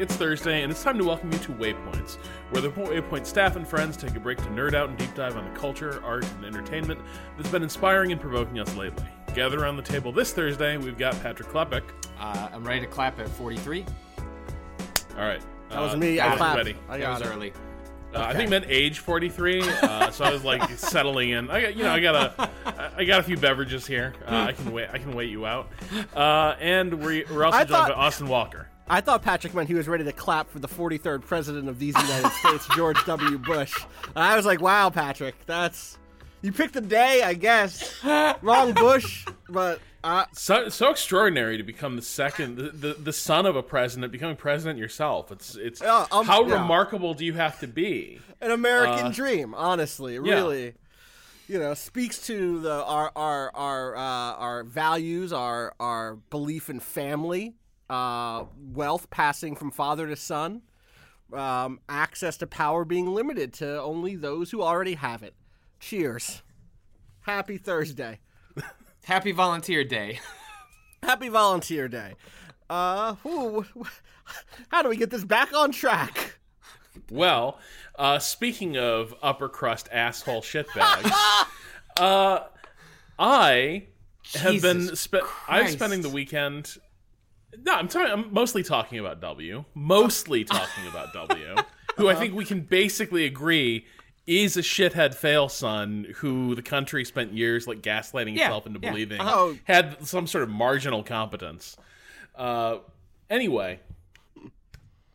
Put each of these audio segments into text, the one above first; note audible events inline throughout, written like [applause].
It's Thursday, and it's time to welcome you to Waypoints, where the Waypoint staff and friends take a break to nerd out and deep dive on the culture, art, and entertainment that's been inspiring and provoking us lately. Gather around the table this Thursday, we've got Patrick Klepek. Uh, I'm ready to clap at 43. All right. That was uh, me. I I was clapped. ready. I That got was it. early. Uh, I think meant age 43, uh, so I was like [laughs] settling in. I got, you know, I got a, I got a few beverages here. Uh, I can wait, I can wait you out. Uh, and we're, we're also I joined thought- by Austin Walker. I thought Patrick meant he was ready to clap for the 43rd president of these United [laughs] States, George W. Bush. And I was like, wow, Patrick, that's. You picked the day, I guess. [laughs] Wrong Bush, but. Uh, So, so extraordinary to become the second, the, the, the son of a president, becoming president yourself. It's it's Yeah, um, how yeah. remarkable do you have to be? an American Uh, dream, honestly. It yeah. Really. You know, speaks to the our our our uh, our values, our our belief in family, uh, wealth passing from father to son, um, access to power being limited to only those who already have it. Cheers. Happy Thursday. [laughs] Happy Volunteer Day. [laughs] Happy Volunteer Day. Uh, whew, how do we get this back on track? Well, uh, speaking of upper crust asshole shitbags, [laughs] uh, I have been Jesus spe- I'm spending the weekend. No, I'm talking. I'm mostly talking about W. Mostly [laughs] talking about W, who I think we can basically agree is a shithead fail son who the country spent years like gaslighting Yeah, itself into yeah, believing uh-huh. had some sort of marginal competence. Uh, anyway,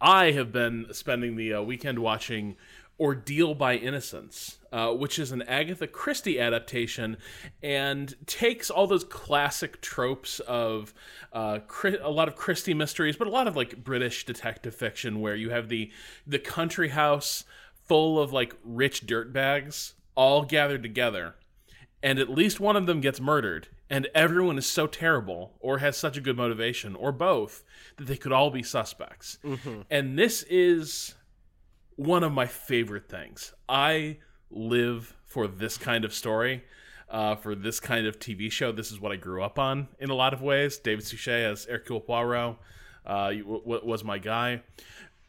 I have been spending the uh, weekend watching Ordeal by Innocence, uh, which is an Agatha Christie adaptation and takes all those classic tropes of uh, a lot of Christie mysteries, but a lot of like British detective fiction where you have the the country house full of like rich dirtbags all gathered together and at least one of them gets murdered, and everyone is so terrible, or has such a good motivation, or both, that they could all be suspects. And this is one of my favorite things. I live for this kind of story, uh, for this kind of TV show. This is what I grew up on in a lot of ways. David Suchet as Hercule Poirot uh, was my guy.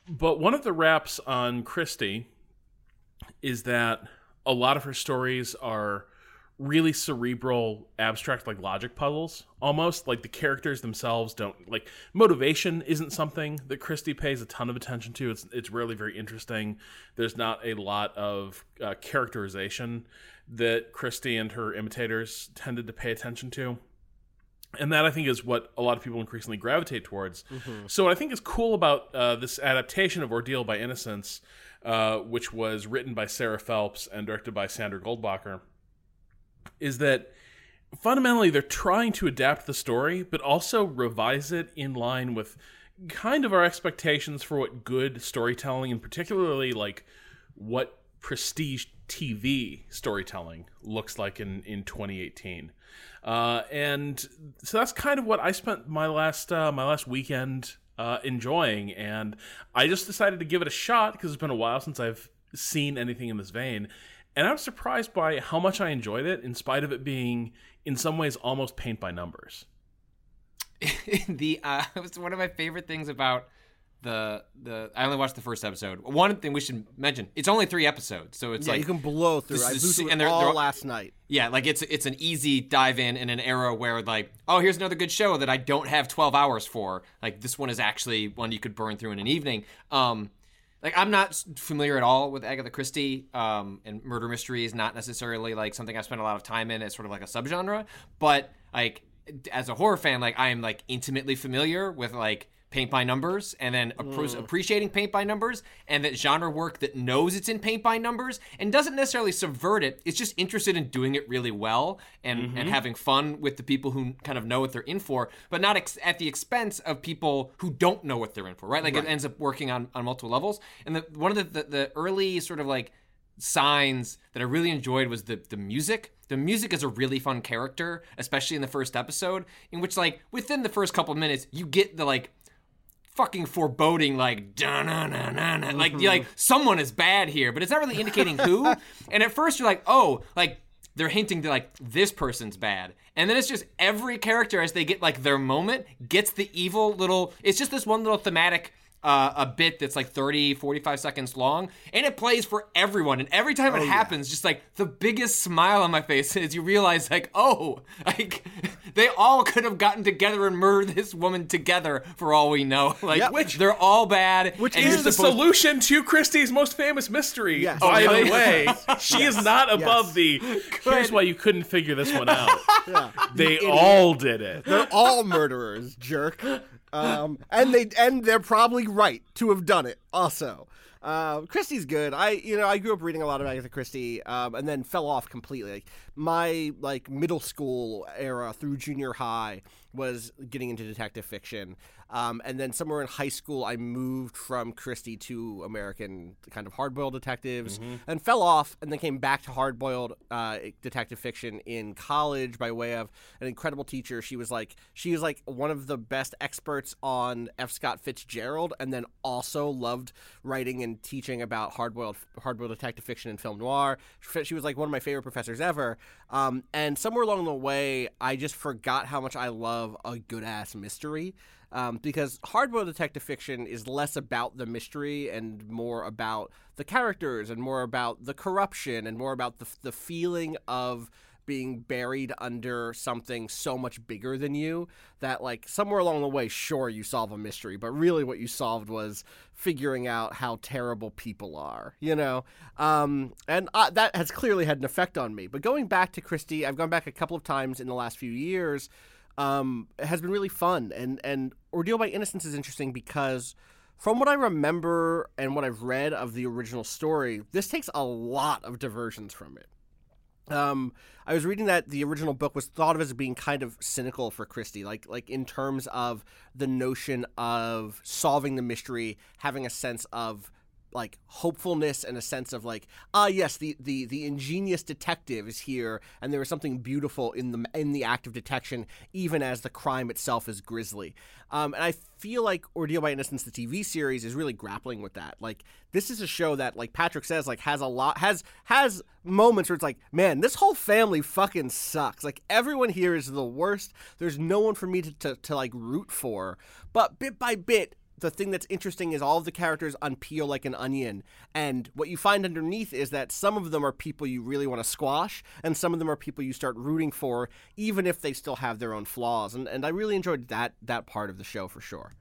But one of the raps on Christie is that a lot of her stories are really cerebral abstract like logic puzzles almost like the characters themselves don't like motivation isn't something that christie pays a ton of attention to. It's it's really very interesting. There's not a lot of uh, characterization that christie and her imitators tended to pay attention to. And that I think is what a lot of people increasingly gravitate towards. So what I think is cool about uh, this adaptation of Ordeal by Innocence, uh, which was written by Sarah Phelps and directed by Sandra Goldbacher, is that fundamentally they're trying to adapt the story, but also revise it in line with kind of our expectations for what good storytelling, and particularly like what prestige TV storytelling looks like in in 2018. Uh, and so that's kind of what I spent my last uh, my last weekend uh, enjoying, and I just decided to give it a shot because it's been a while since I've seen anything in this vein, and I was surprised by how much I enjoyed it, in spite of it being in some ways almost paint by numbers. [laughs] the uh, [laughs] it was one of my favorite things about the the. I only watched the first episode. One thing we should mention: it's only three episodes, so it's yeah, like you can blow through. this I is- blew through and it they're- all they're- last night. yeah, like it's it's an easy dive in in an era where like, oh, here's another good show that I don't have 12 hours for. Like this one is actually one you could burn through in an evening. Um, like I'm not familiar at all with Agatha Christie, um, and murder mystery is not necessarily like something I spend a lot of time in as sort of like a subgenre. But like as a horror fan, like I am like intimately familiar with like paint by numbers and then appro- mm. appreciating paint by numbers and that genre work that knows it's in paint by numbers and doesn't necessarily subvert it it's just interested in doing it really well and mm-hmm. and having fun with the people who kind of know what they're in for but not ex- at the expense of people who don't know what they're in for right? Like it ends up working on on multiple levels. And the one of the the, the early sort of like signs that I really enjoyed was the the music. The music is a really fun character, especially in the first episode, in which like within the first couple of minutes you get the like fucking foreboding like da na na na na like you're like someone is bad here, but it's not really indicating who. [laughs] and at first you're like, oh, like they're hinting to like this person's bad. And then it's just every character as they get like their moment gets the evil little it's just this one little thematic uh, a bit that's like 30 45 seconds long and it plays for everyone and every time it happens just like the biggest smile on my face [laughs] is you realize like oh [laughs] like they all could have gotten together and murdered this woman together for all we know [laughs] like Yep. Which- they're all bad Which is the supposed- solution to Christie's most famous mystery. Yes. By Oh, the way, she is not above Yes. the. Here's why you couldn't figure this one out. Yeah. They all did it. They're all murderers, jerk. Um, and they and they're probably right to have done it. Also, uh, Christie's good. I you know I grew up reading a lot of Agatha Christie, um, and then fell off completely. Like, my like middle school era through junior high was getting into detective fiction, um, and then somewhere in high school I moved from Christie to American kind of hardboiled detectives, and fell off, and then came back to hardboiled uh, detective fiction in college by way of an incredible teacher. She was like she was like one of the best experts on F. Scott Fitzgerald, and then also loved writing and teaching about hardboiled hardboiled detective fiction and film noir. She was like one of my favorite professors ever. Um, and somewhere along the way, I just forgot how much I love a good ass mystery. Um, because hardboiled detective fiction is less about the mystery and more about the characters and more about the corruption and more about the, the feeling of being buried under something so much bigger than you that like somewhere along the way sure you solve a mystery but really what you solved was figuring out how terrible people are you know? Um, and uh, that has clearly had an effect on me. But going back to christie i've gone back a couple of times in the last few years um, it has been really fun and and ordeal by innocence is interesting because from what I remember and what I've read of the original story, this takes a lot of diversions from it. Um, I was reading that the original book was thought of as being kind of cynical for Christie, like like in terms of the notion of solving the mystery, having a sense of like hopefulness and a sense of like ah yes the, the the ingenious detective is here and there is something beautiful in the in the act of detection even as the crime itself is grisly. Um, and I feel like Ordeal by Innocence the TV series is really grappling with that. Like this is a show that like Patrick says like has a lot has has moments where it's like man this whole family fucking sucks. Like everyone here is the worst. There's no one for me to, to, to like root for. But bit by bit the thing that's interesting is all of the characters unpeel like an onion. And what you find underneath is that some of them are people you really want to squash and some of them are people you start rooting for even if they still have their own flaws. And, and i really enjoyed that that part of the show for sure.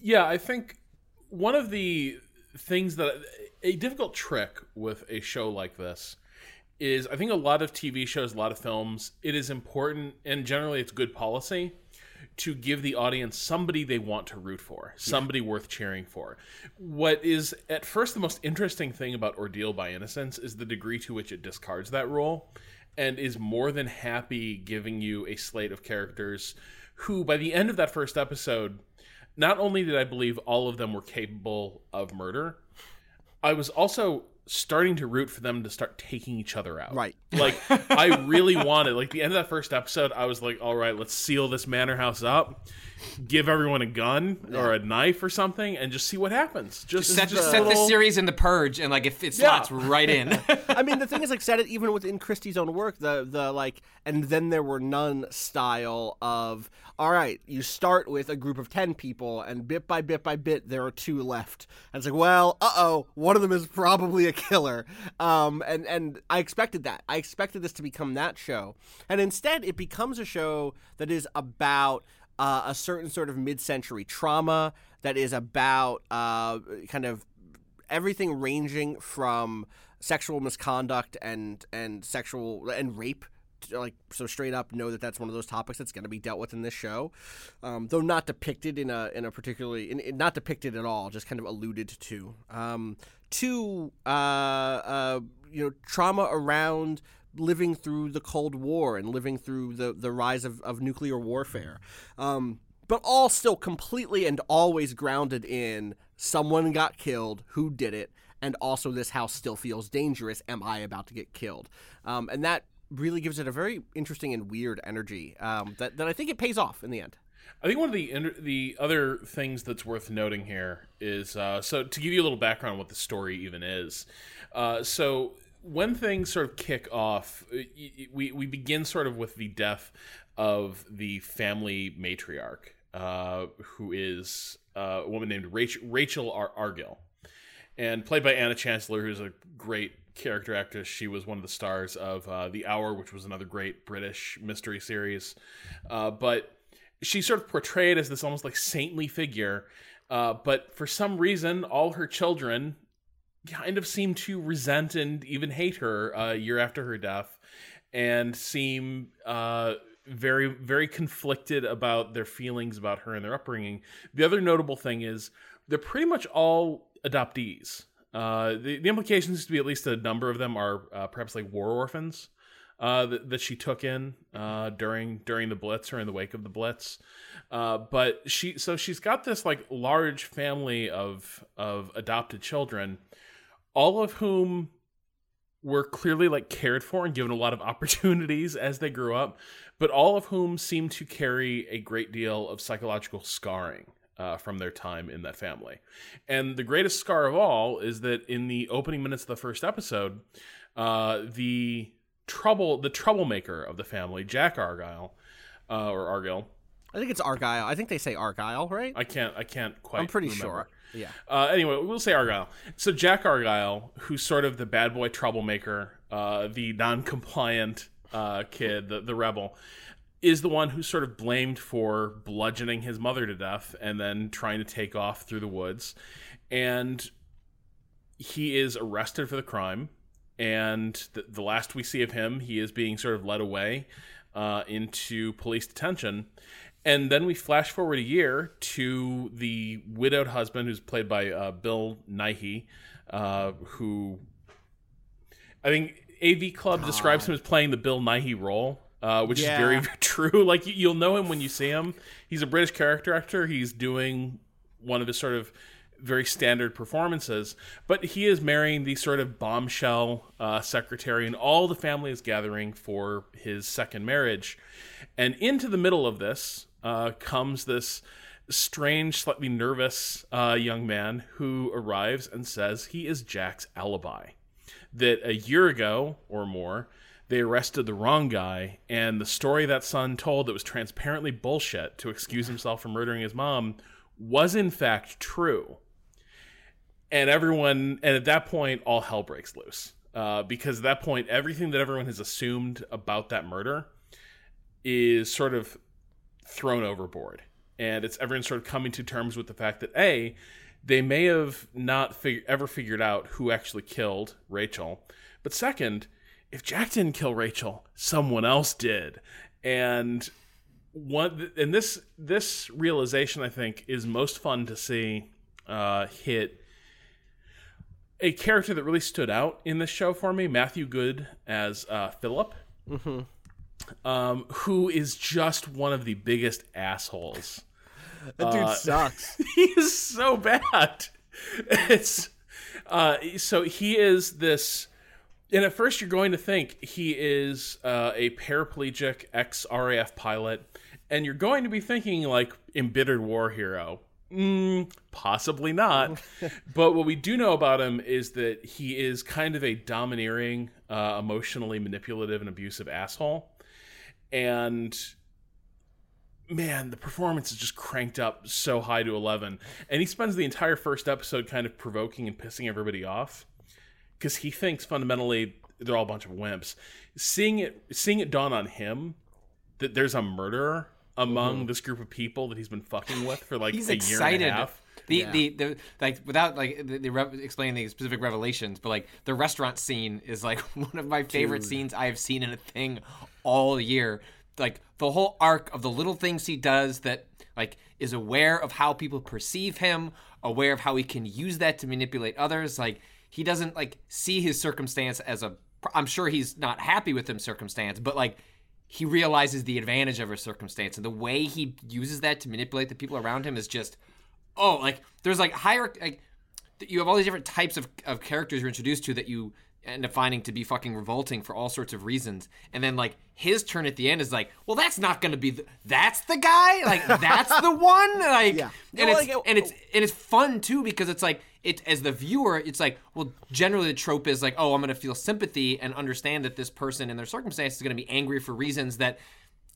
Yeah, I think one of the things that a difficult trick with a show like this is I think a lot of TV shows, a lot of films, it is important and generally it's good policy to give the audience somebody they want to root for, somebody worth cheering for. What is at first the most interesting thing about Ordeal by Innocence is the degree to which it discards that role and is more than happy giving you a slate of characters who by the end of that first episode not only did I believe all of them were capable of murder, I was also starting to root for them to start taking each other out. Right. Like [laughs] I really wanted like the end of that first episode, I was like, all right, let's seal this manor house up, give everyone a gun or a knife or something, and just see what happens. Just set, just set a this series in the purge and like it, it Yeah. slots right in [laughs] I mean, the thing is, like, said it even within Christie's own work, the the like, and then there were none style of, all right, you start with a group of ten people, and bit by bit by bit, there are two left, and it's like, well, uh oh, one of them is probably a killer, um, and and I expected that, I expected this to become that show, and instead, it becomes a show that is about uh, a certain sort of mid-century trauma that is about uh, kind of everything ranging from sexual misconduct and and sexual and rape like so straight up know that that's one of those topics that's going to be dealt with in this show, um, though not depicted in a in a particularly in, in, not depicted at all, just kind of alluded to. Um, to uh, uh, you know trauma around living through the Cold War and living through the the rise of, of nuclear warfare. Um, but all still completely and always grounded in someone got killed, who did it, and also this house still feels dangerous. Am I about to get killed? Um, and that really gives it a very interesting and weird energy um, that, that I think it pays off in the end. I think one of the the other things that's worth noting here is uh, so to give you a little background on what the story even is. Uh, so when things sort of kick off, uh, we we begin sort of with the death of the family matriarch, uh, who is uh, a woman named Rachel, Rachel Ar- Argyle, and played by Anna Chancellor, who's a great character actress. She was one of the stars of uh, The Hour, which was another great British mystery series. But she's sort of portrayed as this almost like saintly figure. Uh, but for some reason, all her children kind of seem to resent and even hate her a uh, year after her death and seem uh, very, very conflicted about their feelings about her and their upbringing. The other notable thing is they're pretty much all adoptees. Uh, the, the implications to be at least a number of them are uh, perhaps like war orphans uh, that, that she took in uh, during during the Blitz or in the wake of the Blitz. Uh, but she so she's got this like large family of of adopted children, all of whom were clearly like cared for and given a lot of [laughs] opportunities as they grew up, but all of whom seem to carry a great deal of psychological scarring uh, from their time in that family. And the greatest scar of all is that in the opening minutes of the first episode, uh, the trouble, the troublemaker of the family, Jack Argyle, uh, or Argyle. I think it's Argyle. I think they say Argyle, right? I can't. I can't quite. I'm pretty remember. sure. Yeah. Uh, anyway, we'll say Argyle. So Jack Argyle, who's sort of the bad boy troublemaker, uh, the non-compliant uh, kid, the, the rebel, is the one who's sort of blamed for bludgeoning his mother to death and then trying to take off through the woods. And he is arrested for the crime. And the, the last we see of him, he is being sort of led away uh, into police detention. And then we flash forward a year to the widowed husband, who's played by uh, Bill Nighy, uh, who I think AV Club God. describes him as playing the Bill Nighy role uh, which yeah. is very, very [laughs] true. Like you'll know him when you see him. He's a British character actor. He's doing one of his sort of very standard performances, but he is marrying the sort of bombshell uh, secretary, and all the family is gathering for his second marriage. And into the middle of this uh, comes this strange, slightly nervous uh, young man who arrives and says he is Jack's alibi. That a year ago or more, they arrested the wrong guy, and the story that son told that was transparently bullshit to excuse himself from murdering his mom was in fact true. And everyone, and at that point, all hell breaks loose. Uh, because at that point, everything that everyone has assumed about that murder is sort of thrown overboard. And it's everyone sort of coming to terms with the fact that, A, they may have not fig- ever figured out who actually killed Rachel. But second, if Jack didn't kill Rachel, someone else did. And one and this this realization I think is most fun to see uh, hit a character that really stood out in this show for me, Matthew Goode as uh, Philip, mm-hmm. um, who is just one of the biggest assholes. That dude uh, sucks. [laughs] he is so bad. [laughs] It's uh, so he is this and at first, you're going to think he is uh, a paraplegic ex RAF pilot, and you're going to be thinking like embittered war hero. Mm, possibly not. [laughs] but what we do know about him is that he is kind of a domineering, uh, emotionally manipulative, and abusive asshole. And man, the performance is just cranked up so high to 11. And he spends the entire first episode kind of provoking and pissing everybody off because he thinks fundamentally they're all a bunch of wimps. Seeing it, seeing it dawn on him that there's a murderer among mm-hmm. this group of people that he's been fucking with for like He's a excited. year and a half. The, the the like without like the, the re- explaining the specific revelations, but like the restaurant scene is like [laughs] one of my favorite scenes I have seen in a thing all year. Like the whole arc of the little things he does that like is aware of how people perceive him, aware of how he can use that to manipulate others. Like he doesn't like see his circumstance as a. I'm sure he's not happy with him circumstance, but like he realizes the advantage of his circumstance and the way he uses that to manipulate the people around him is just oh like there's like higher like you have all these different types of, of characters you're introduced to that you end up finding to be fucking revolting for all sorts of reasons and then like his turn at the end is like well that's not gonna be the, that's the guy like that's the [laughs] one like Yeah. and Well, it's like, and it's and it's fun too because it's like it as the viewer it's like well generally the trope is like oh i'm gonna feel sympathy and understand that this person in their circumstances is gonna be angry for reasons that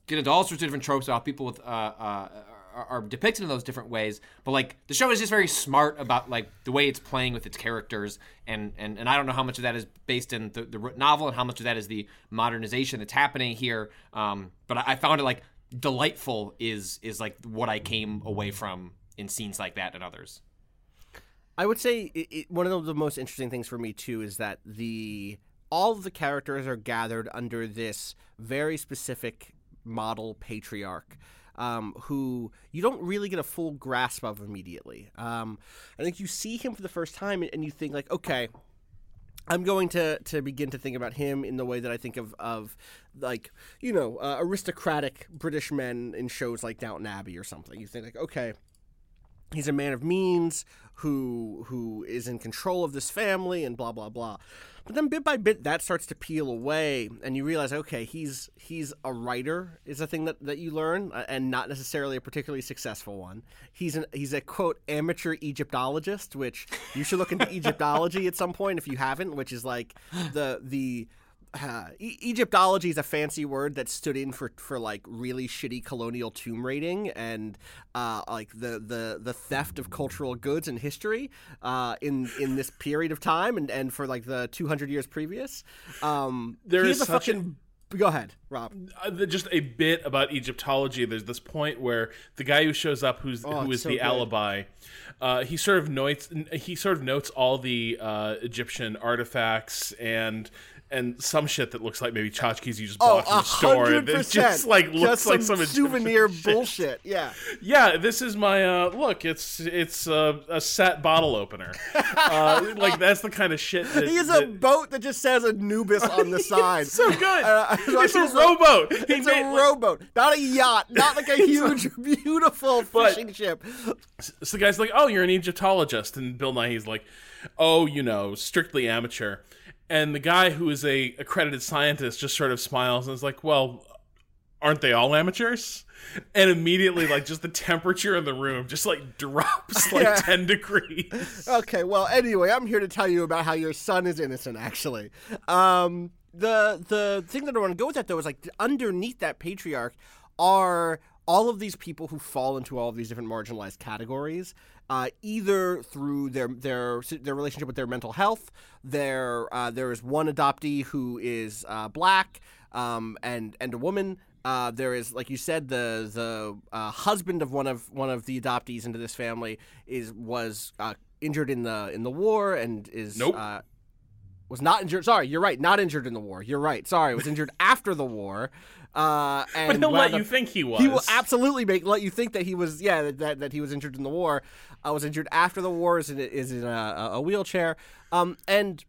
get into all sorts of different tropes about people with uh, uh, are, are depicted in those different ways. But like the show is just very smart about like the way it's playing with its characters, and and, and I don't know how much of that is based in the, the novel and how much of that is the modernization that's happening here. Um, but I, I found it like delightful is is like what I came away from in scenes like that and others. I would say it, it, one of the most interesting things for me too is that the all of the characters are gathered under this very specific model patriarch. Um, who you don't really get a full grasp of immediately. Um, I think you see him for the first time and, you think like, okay, I'm going to to begin to think about him in the way that I think of of like you know uh, aristocratic British men in shows like Downton Abbey or something. You think like, okay, he's a man of means who who is in control of this family and blah blah blah. But then bit by bit that starts to peel away and you realize okay, he's he's a writer is a thing that, that you learn uh, and not necessarily a particularly successful one. He's an he's a quote amateur Egyptologist, which you should look into [laughs] Egyptology at some point if you haven't, which is like the the uh, [sighs] e- Egyptology is a fancy word that stood in for, for like really shitty colonial tomb raiding and uh, like the, the, the theft of cultural goods and history uh, in in this period of time and, and for like the 200 years previous. Um, There is a such a- fucking. Go ahead, Rob. Uh, the- just a bit about Egyptology. There's this point where the guy who shows up, who's who Oh, it's is so the good. alibi, uh, he sort of notes he sort of notes all the uh, Egyptian artifacts and and some shit that looks like maybe tchotchkes you just Oh, bought from the store. that percent. just [laughs] like looks Just like some some souvenir shit. bullshit. Yeah. [laughs] Yeah, this is my uh, look. It's it's uh, a set bottle opener. [laughs] uh, like that's the kind of shit. That, He has a boat that just says Anubis on the side. so good. Uh, it's a rowboat. He It's made, a like- rowboat, not a yacht, not like a huge, beautiful But- fishing ship. So the guy's like, "Oh, you're an Egyptologist," and Bill Nighy's like, "Oh, you know, strictly amateur." And the guy who is a accredited scientist just sort of smiles and is like, "Well, aren't they all amateurs?" And immediately, like, just the temperature in the room just like drops [laughs] like Yeah. ten degrees. Okay, well, anyway, I'm here to tell you about how your son is innocent. Actually, um, the the thing that I want to go with that though is like underneath that patriarch are all of these people who fall into all of these different marginalized categories, uh, either through their their their relationship with their mental health. There uh, there is one adoptee who is uh, black um, and and a woman. Uh, there is, like you said, the the uh, husband of one of one of the adoptees into this family is was uh, injured in the in the war and is Nope. uh, was not injured. Sorry, you're right. Not injured in the war. You're right. Sorry, was injured [laughs] after the war. Uh, and But he'll let wound you think he was. He will absolutely make let you think that he was. Yeah, that that, that he was injured in the war. Uh, was injured after the war. Is in is in a, a wheelchair. Um, and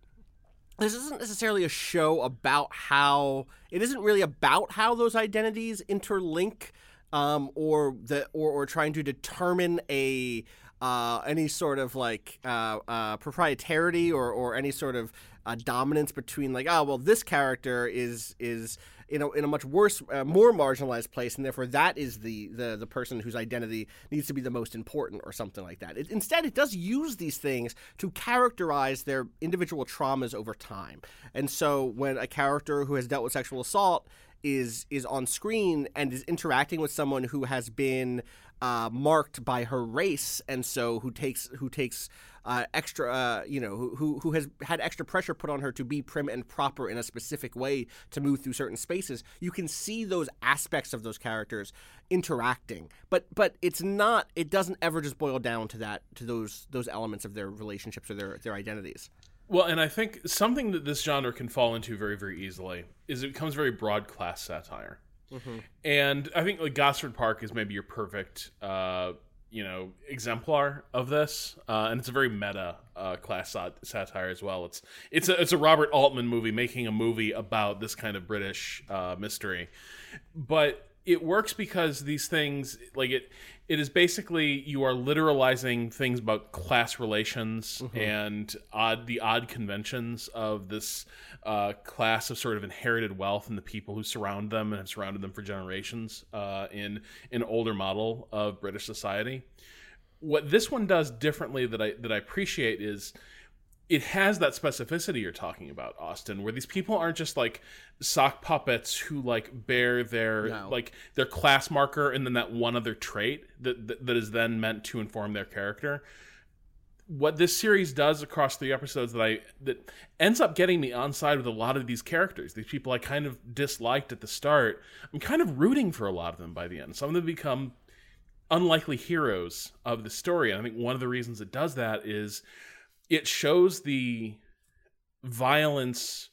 this isn't necessarily a show about how it isn't really about how those identities interlink um, or the or, or trying to determine a uh, any sort of like uh, uh, proprietary or, or any sort of uh, dominance between like oh well this character is is you know in a much worse uh, more marginalized place and therefore that is the, the the person whose identity needs to be the most important or something like that. It, instead it does use these things to characterize their individual traumas over time. And so when a character who has dealt with sexual assault is is on screen and is interacting with someone who has been uh, marked by her race, and so who takes who takes uh, extra, uh, you know, who, who who has had extra pressure put on her to be prim and proper in a specific way to move through certain spaces. You can see those aspects of those characters interacting, but but it's not. It doesn't ever just boil down to that to those those elements of their relationships or their their identities. Well, and I think something that this genre can fall into very, very easily is it becomes very broad class satire. And I think like Gosford Park is maybe your perfect, uh, you know, exemplar of this. Uh, and it's a very meta uh, class sat- satire as well. It's it's a it's a Robert Altman movie making a movie about this kind of British uh, mystery, but it works because these things like it it is basically you are literalizing things about class relations and odd the odd conventions of this uh, class of sort of inherited wealth and the people who surround them and have surrounded them for generations uh, in an older model of British society. What this one does differently that I that I appreciate is it has that specificity you're talking about, Austin, where these people aren't just like sock puppets who like bear their No. like their class marker and then that one other trait that, that that is then meant to inform their character. What this series does across three episodes that I that ends up getting me on side with a lot of these characters, these people I kind of disliked at the start, I'm kind of rooting for a lot of them by the end. Some of them become unlikely heroes of the story. And I think one of the reasons it does that is it shows the violence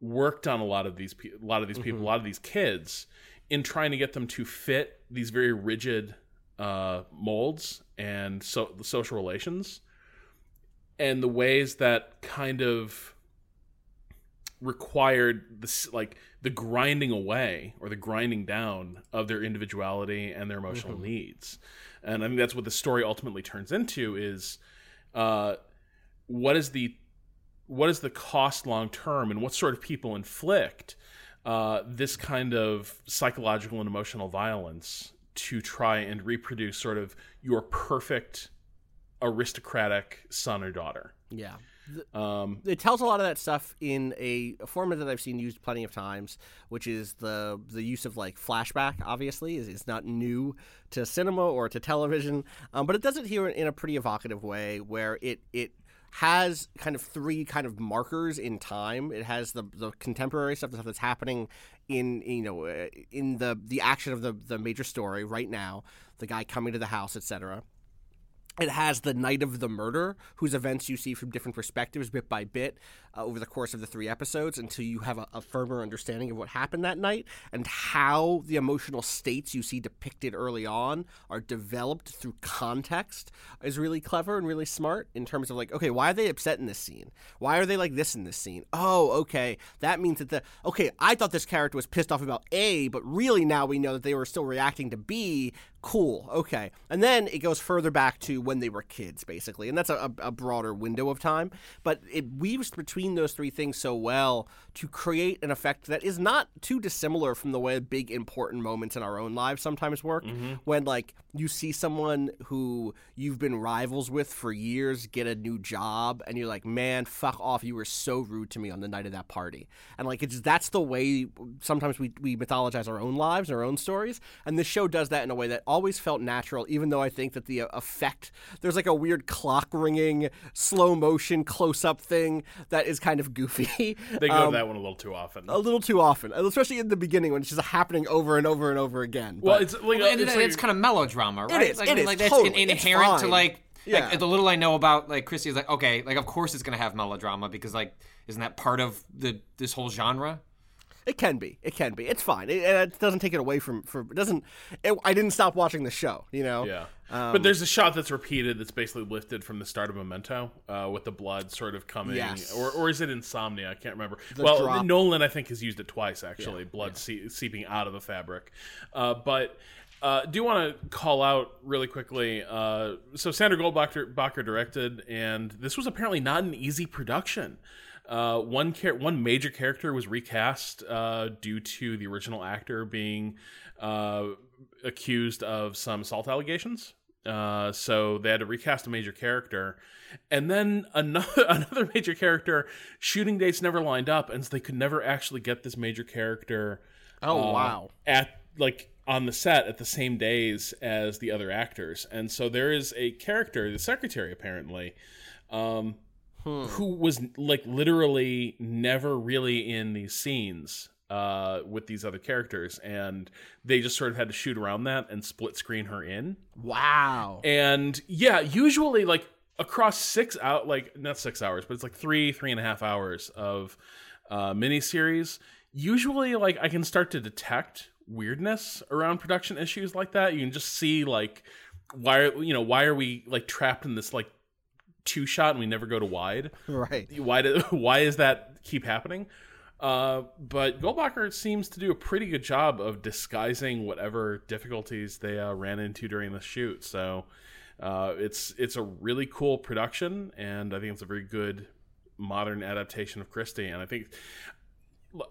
worked on a lot of these pe- a lot of these people, a lot of these kids in trying to get them to fit these very rigid uh, molds and so the social relations and the ways that kind of required this like the grinding away or the grinding down of their individuality and their emotional needs. And i think that's what the story ultimately turns into is uh what is the what is the cost long term and what sort of people inflict uh, this kind of psychological and emotional violence to try and reproduce sort of your perfect aristocratic son or daughter Yeah. um, it tells a lot of that stuff in a, a format that I've seen used plenty of times, which is the the use of like flashback. Obviously, is it's not new to cinema or to television, um, but it does it here in a pretty evocative way, where it it has kind of three kind of markers in time. It has the the contemporary stuff, the stuff that's happening in you know uh, in the the action of the the major story right now, the guy coming to the house, etc. It has the night of the murder, whose events you see from different perspectives, bit by bit, uh, over the course of the three episodes, until you have a, a firmer understanding of what happened that night and how the emotional states you see depicted early on are developed through context is really clever and really smart in terms of like, okay, why are they upset in this scene? Why are they like this in this scene? Oh, okay, that means that the okay, I thought this character was pissed off about A, but really now we know that they were still reacting to B cool okay and then it goes further back to when they were kids basically and that's a, a, a broader window of time but it weaves between those three things so well to create an effect that is not too dissimilar from the way big important moments in our own lives sometimes work. When like you see someone who you've been rivals with for years get a new job and you're like man fuck off. You were so rude to me on the night of that party. And like it's that's the way sometimes we, we mythologize our own lives our own stories. And this show does that in a way that always felt natural even though i think that the uh, effect there's like a weird clock ringing slow motion close up thing that is kind of goofy [laughs] they go Um, to that one a little too often a little too often especially in the beginning when it's just happening over and over and over again well But- it's like and it's, it's, like, kind of melodrama, right? is, Like, it is, like that's totally. in- It's inherent to like, Yeah. like the little I know about like Christie is like, okay, like of course it's gonna have melodrama because like isn't that part of the this whole genre? It can be. It can be. It's fine. It, it doesn't take it away from. from it doesn't. It, I didn't stop watching the show. You know. Yeah. Um, but there's a shot that's repeated that's basically lifted from the start of Memento, uh, with the blood sort of coming, Yes. or or is it Insomnia? I can't remember. well, drop. Nolan I think has used it twice actually, blood see- seeping out of the fabric. Uh, but uh, do want to call out really quickly. Uh, so Sandra Goldbacher directed, and this was apparently not an easy production. Uh, one char- one major character was recast uh, due to the original actor being uh, accused of some assault allegations. Uh, so they had to recast a major character, and then another [laughs] another major character shooting dates never lined up, and so they could never actually get this major character Oh uh, wow. at like on the set at the same days as the other actors, and so there is a character, the secretary apparently, um, who was like literally never really in these scenes uh, with these other characters, and they just sort of had to shoot around that and split screen her in. Wow. And yeah, usually like across six out like not six hours, but it's like three, three and a half hours of uh miniseries. Usually like I can start to detect weirdness around production issues like that. You can just see like why you know, why are we like trapped in this like two shot and we never go to wide? Right. Why do, [laughs] why is that keep happening? Uh, but Goldbacher seems to do a pretty good job of disguising whatever difficulties they uh, ran into during the shoot. So uh, it's it's a really cool production, and I think it's a very good modern adaptation of Christie. And I think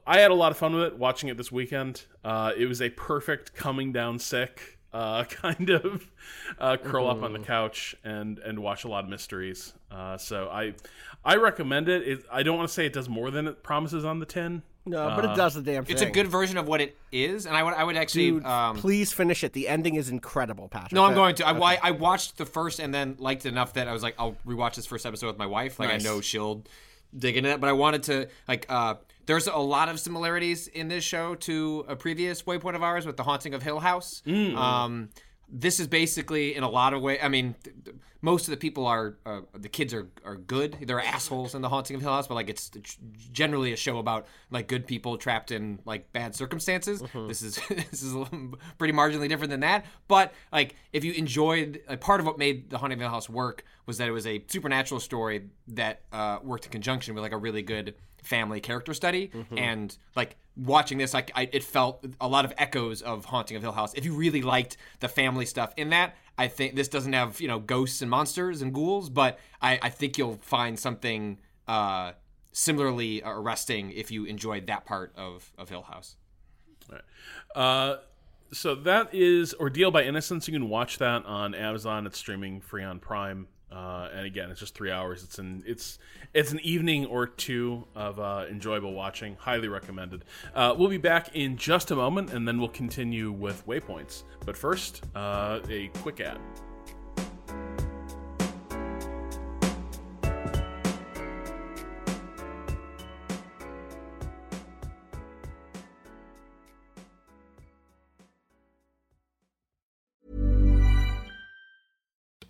I had a lot of fun with it watching it this weekend. Uh, it was a perfect coming down sick uh, [laughs] kind of uh, curl up on the couch and and watch a lot of mysteries. Uh, so I I recommend it. it. I don't want to say it does more than it promises on the tin. No, but it does the damn thing. It's a good version of what it is, and I would I would actually. Dude, um, please finish it. The ending is incredible, Patrick. no, I'm going to. I, I I watched the first and then liked it enough that I was like, I'll rewatch this first episode with my wife. Like Nice. I know she'll dig into that, but I wanted to like. There's a lot of similarities in this show to a previous waypoint of ours with the Haunting of Hill House. Um, this is basically in a lot of ways. I mean, most of the people are uh, the kids are are good. They're assholes in the Haunting of Hill House, but like it's generally a show about like good people trapped in like bad circumstances. This is [laughs] this is a little- pretty marginally different than that. But like if you enjoyed, like, part of what made the Haunting of Hill House work was that it was a supernatural story that uh, worked in conjunction with like a really good family character study and like watching this like I, it felt a lot of echoes of haunting of hill house if you really liked the family stuff in that i think this doesn't have you know ghosts and monsters and ghouls but i, I think you'll find something uh, similarly arresting if you enjoyed that part of, of hill house Right. Uh, so that is Ordeal by Innocence. You can watch that on Amazon. It's streaming free on Prime. Uh, and again, it's just three hours. It's an it's it's an evening or two of uh, enjoyable watching. Highly recommended. Uh, we'll be back in just a moment, and then we'll continue with waypoints. But first, uh, a quick ad.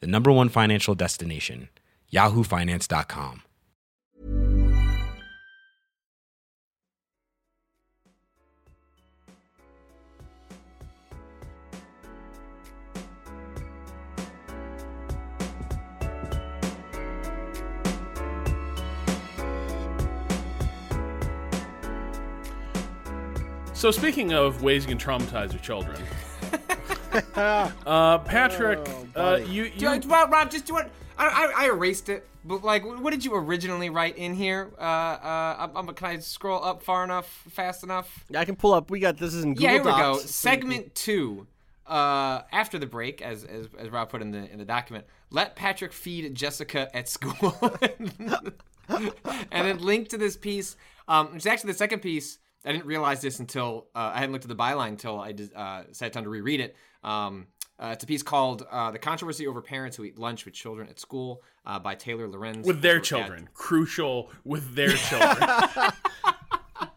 the number one financial destination, yahoofinance.com. So speaking of ways you can traumatize your children, uh, Patrick, Oh, uh, buddy. you, Do I- you Rob, Rob, just do it. I, I, I erased it, but like, what did you originally write in here? Uh, uh, I'm, I'm, can I scroll up far enough, fast enough? I can pull up. We got this is in Google yeah, here we go. Segment two. Uh, after the break, as, as as Rob put in the in the document, let Patrick feed Jessica at school, [laughs] and then link to this piece. Um, it's actually the second piece. I didn't realize this until uh, I hadn't looked at the byline until I did, uh, sat down to reread it. Um, uh, it's a piece called uh, "The Controversy Over Parents Who Eat Lunch with Children at School" uh, by Taylor Lorenz. with their Yeah, children, crucial with their children. [laughs]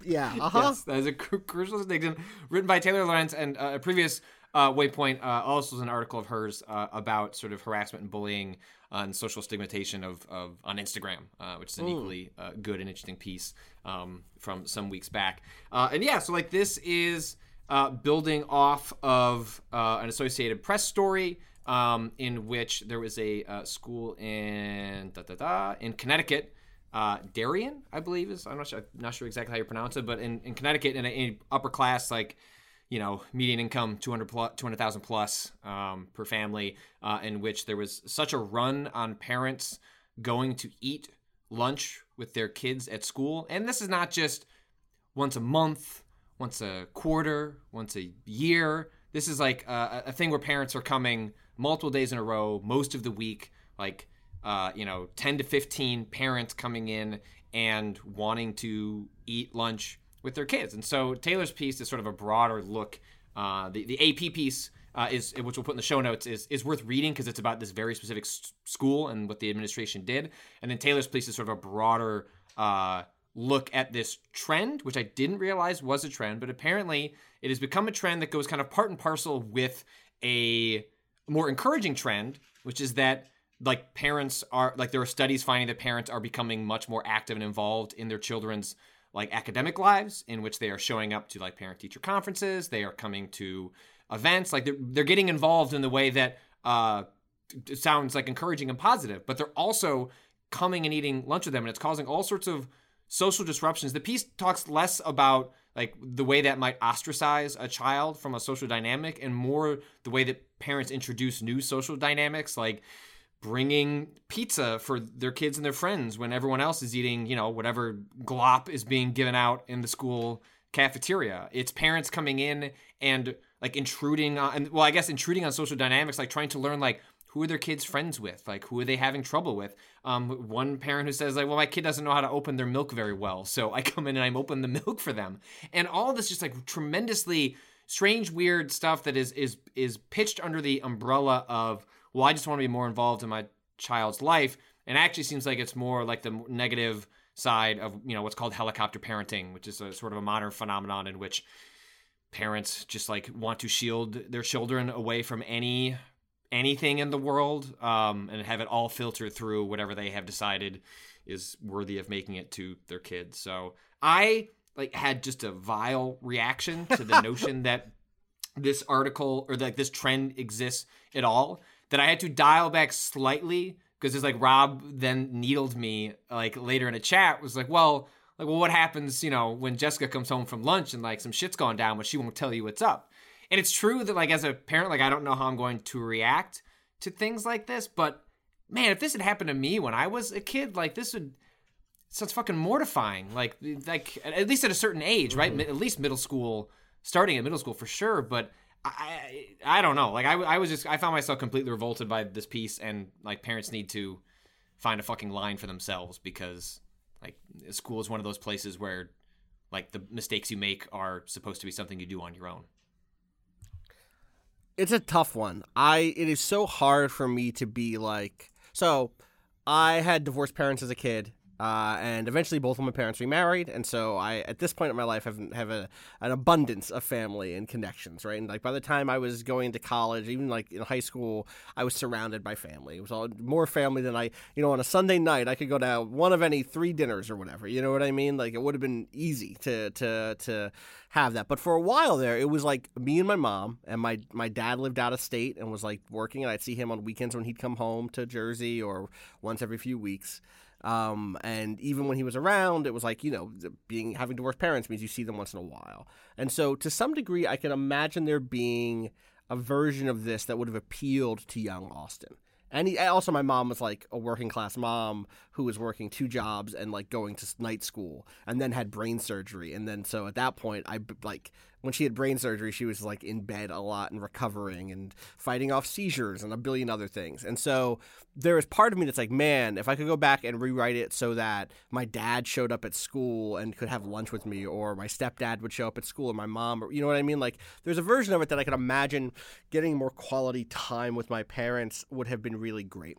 Yeah. Uh huh. Yes, that is a cru- crucial distinction. Written by Taylor Lorenz, and uh, a previous uh, Waypoint uh, also was an article of hers uh, about sort of harassment and bullying uh, and social stigmatization of, of on Instagram, uh, which is an equally uh, good and interesting piece um, from some weeks back. Uh, and yeah, so like this is uh, building off of uh, an Associated Press story. Um, in which there was a uh, school in da, da, da, in Connecticut uh, Darien, I believe is. I'm not sure. I'm not sure exactly how you pronounce it, but in, in Connecticut, in a, in upper class like you know, median income 200 plus, 200,000 plus um, per family, uh, in which there was such a run on parents going to eat lunch with their kids at school. And this is not just once a month, once a quarter, once a year. This is like a, a thing where parents are coming multiple days in a row, most of the week, like, uh, you know, 10 to 15 parents coming in and wanting to eat lunch with their kids. And so Taylor's piece is sort of a broader look. Uh, the, the AP piece uh, is, which we'll put in the show notes, is, is worth reading because it's about this very specific s- school and what the administration did. And then Taylor's piece is sort of a broader uh, look at this trend, which I didn't realize was a trend, but apparently it has become a trend that goes kind of part and parcel with a more encouraging trend, which is that like parents are like there are studies finding that parents are becoming much more active and involved in their children's like academic lives in which they are showing up to like parent teacher conferences they are coming to events like they're, they're getting involved in the way that uh sounds like encouraging and positive but they're also coming and eating lunch with them and it's causing all sorts of social disruptions. The piece talks less about like the way that might ostracize a child from a social dynamic and more the way that parents introduce new social dynamics like bringing pizza for their kids and their friends when everyone else is eating, you know, whatever glop is being given out in the school cafeteria. It's parents coming in and like intruding on, and well, I guess intruding on social dynamics, like trying to learn like who are their kids friends with, like who are they having trouble with. Um, one parent who says like, well, my kid doesn't know how to open their milk very well, so I come in and I'm open the [laughs] milk for them, and all this just like tremendously strange, weird stuff that is is is pitched under the umbrella of well, I just want to be more involved in my child's life. And actually seems like it's more like the negative side of, you know, what's called helicopter parenting, which is a sort of a modern phenomenon in which parents just like want to shield their children away from any anything in the world um, and have it all filtered through whatever they have decided is worthy of making it to their kids. So I like had just a vile reaction to the [laughs] notion that this article or like this trend exists at all that I had to dial back slightly because it's like Rob then needled me like later in a chat was like, well, like well, what happens, you know, when Jessica comes home from lunch and like some shit's gone down, but she won't tell you what's up. And it's true that like as a parent, like I don't know how I'm going to react to things like this, but man, if this had happened to me when I was a kid, like this would sounds fucking mortifying. Like like at least at a certain age, right? Mm-hmm. At least middle school, starting at middle school for sure, but I, I don't know. Like I, I was just I found myself completely revolted by this piece, and like parents need to find a fucking line for themselves because like school is one of those places where like the mistakes you make are supposed to be something you do on your own. It's a tough one. I it is so hard for me to be like so. I had divorced parents as a kid, uh, and eventually, both of my parents remarried, and so I, at this point in my life, have have a, an abundance of family and connections, right? And like by the time I was going to college, even like in high school, I was surrounded by family. It was all more family than I, you know, on a Sunday night, I could go to one of any three dinners or whatever. You know what I mean? Like it would have been easy to to to have that. But for a while there, it was like me and my mom, and my my dad lived out of state and was like working, and I'd see him on weekends when he'd come home to Jersey or once every few weeks. Um, and even when he was around, it was like, you know, being having divorced parents means you see them once in a while. And so to some degree, I can imagine there being a version of this that would have appealed to young Austin. And he, also, my mom was like a working class mom who was working two jobs and like going to night school, and then had brain surgery. And then so at that point, I like when she had brain surgery, she was like in bed a lot and recovering and fighting off seizures and a billion other things. And so there was part of me that's like, man, if I could go back and rewrite it so that my dad showed up at school and could have lunch with me, or my stepdad would show up at school, or my mom, or you know what I mean? Like, there's a version of it that I could imagine getting more quality time with my parents would have been really great.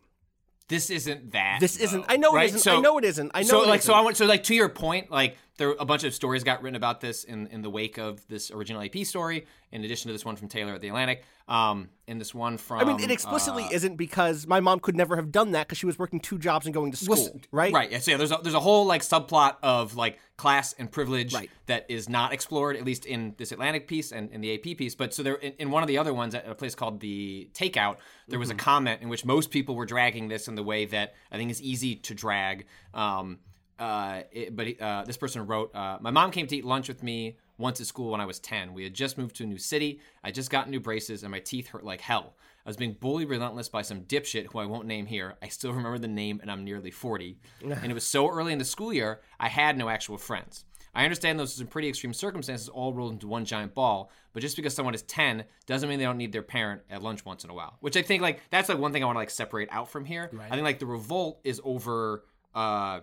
This isn't that. This though, isn't. I know right? it isn't. So, I know it isn't. I know. So like, isn't. so I want. So like to your point, like there a bunch of stories got written about this in in the wake of this original AP story. In addition to this one from Taylor at the Atlantic, um, and this one from. I mean, it explicitly uh, isn't because my mom could never have done that because she was working two jobs and going to school, was, right? Right. Yeah. So yeah, there's a, there's a whole like subplot of like class and privilege right. that is not explored at least in this Atlantic piece and in the AP piece. But so there in, in, one of the other ones at a place called the Takeout, there was mm-hmm. a comment in which most people were dragging this in the way that I think is easy to drag. Um, uh, it, but uh, this person wrote, uh, "My mom came to eat lunch with me once at school when I was 10. We had just moved to a new city. I just got new braces and my teeth hurt like hell. I was being bullied relentless by some dipshit who I won't name here. I still remember the name and I'm nearly 40. and it was so early in the school year, I had no actual friends. I understand those are some pretty extreme circumstances all rolled into one giant ball, but just because someone is 10 doesn't mean they don't need their parent at lunch once in a while. Which I think like that's like one thing I want to like separate out from here. I think like the revolt is over uh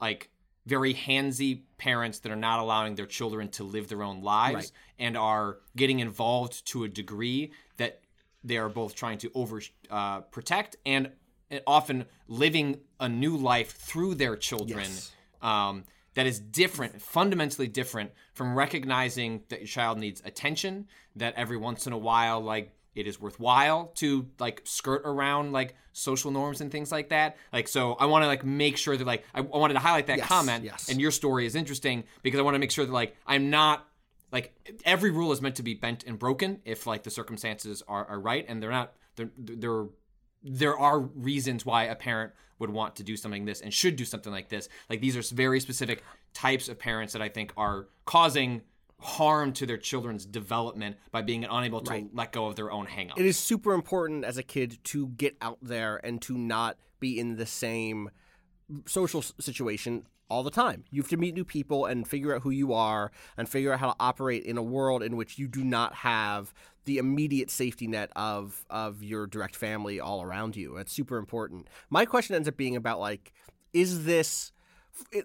like very handsy parents that are not allowing their children to live their own lives Right. and are getting involved to a degree that they are both trying to over uh, protect and often living a new life through their children Yes. um, that is different, fundamentally different from recognizing that your child needs attention, that every once in a while, like it is worthwhile to like skirt around like social norms and things like that. Like, so I want to like make sure that like I, I wanted to highlight that Yes, comment, yes. and your story is interesting because I want to make sure that like I'm not like every rule is meant to be bent and broken if like the circumstances are, are right and they're not they're, they're there are reasons why a parent would want to do something like this and should do something like this like these are very specific types of parents that i think are causing harm to their children's development by being unable to let go of their own hangups it is super important as a kid to get out there and to not be in the same social situation all the time. You have to meet new people and figure out who you are and figure out how to operate in a world in which you do not have the immediate safety net of of your direct family all around you. It's super important. My question ends up being about like is this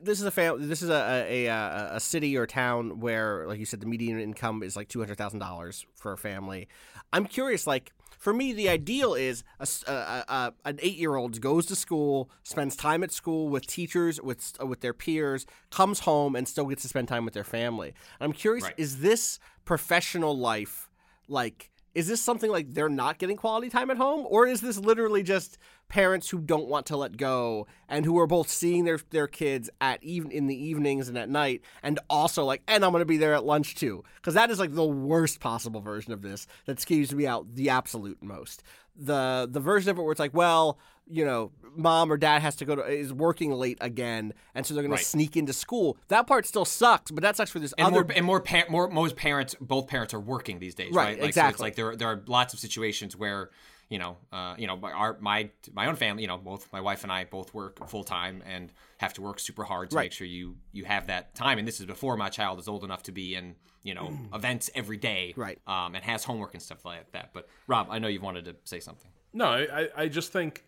this is a fam- this is a a, a uh, a city or town where like you said the median income is like $200,000 for a family. I'm curious like for me the ideal is a, a- a- a- an 8-year-old goes to school, spends time at school with teachers with uh, with their peers, comes home and still gets to spend time with their family. I'm curious Right. is this professional life like is this something like they're not getting quality time at home or is this literally just parents who don't want to let go and who are both seeing their their kids at even in the evenings and at night and also like and I'm going to be there at lunch too cuz that is like the worst possible version of this that skews me out the absolute most the the version of it where it's like well you know mom or dad has to go to is working late again and so they're going Right. to sneak into school that part still sucks but that sucks for this and other more and more, pa- more most parents both parents are working these days Right, right, like, so it's exactly. like there there are lots of situations where you know uh, you know my- our my my own family you know both my wife and I both work full time and have to work super hard to Right. make sure you you have that time and this is before my child is old enough to be in you know [clears throat] events every day Right. um, and has homework and stuff like that but Rob I know you've wanted to say something No, I, I- I just think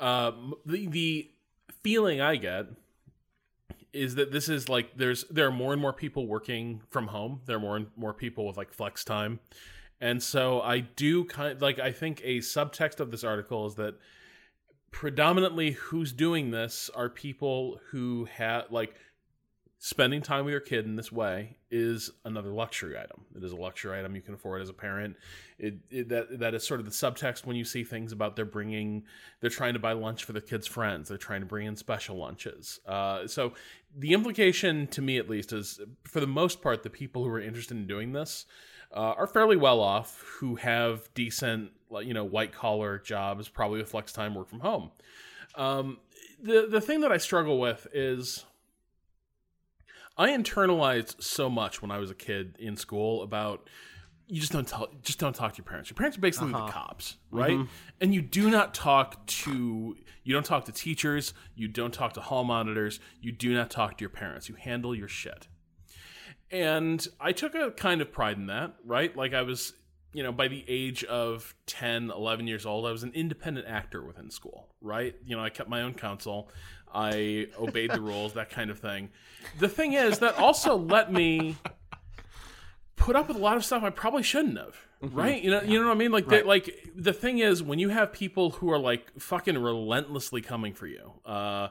um, the the feeling I get is that this is like there's there are more and more people working from home. There are more and more people with like flex time, and so I do kind of, like I think a subtext of this article is that predominantly who's doing this are people who have like spending time with your kid in this way is another luxury item. It is a luxury item you can afford as a parent. It, it that that is sort of the subtext when you see things about they're bringing, they're trying to buy lunch for the kids' friends. They're trying to bring in special lunches. Uh, so the implication, to me at least, is for the most part, the people who are interested in doing this uh, are fairly well off, who have decent, you know, white collar jobs, probably with flex time, work from home. Um, the the thing that I struggle with is I internalized so much when I was a kid in school about you just don't tell just don't talk to your parents. Your parents are basically the cops, right? And you do not talk to you don't talk to teachers, you don't talk to hall monitors, you do not talk to your parents. You handle your shit. And I took a kind of pride in that, right? Like I was, you know, by the age of 10, 11 years old, I was an independent actor within school, right? You know, I kept my own counsel. I obeyed the rules, that kind of thing. The thing is, that also let me put up with a lot of stuff I probably shouldn't have. Right? You know, you know what I mean? Like, they, like the thing is, when you have people who are like fucking relentlessly coming for you, uh,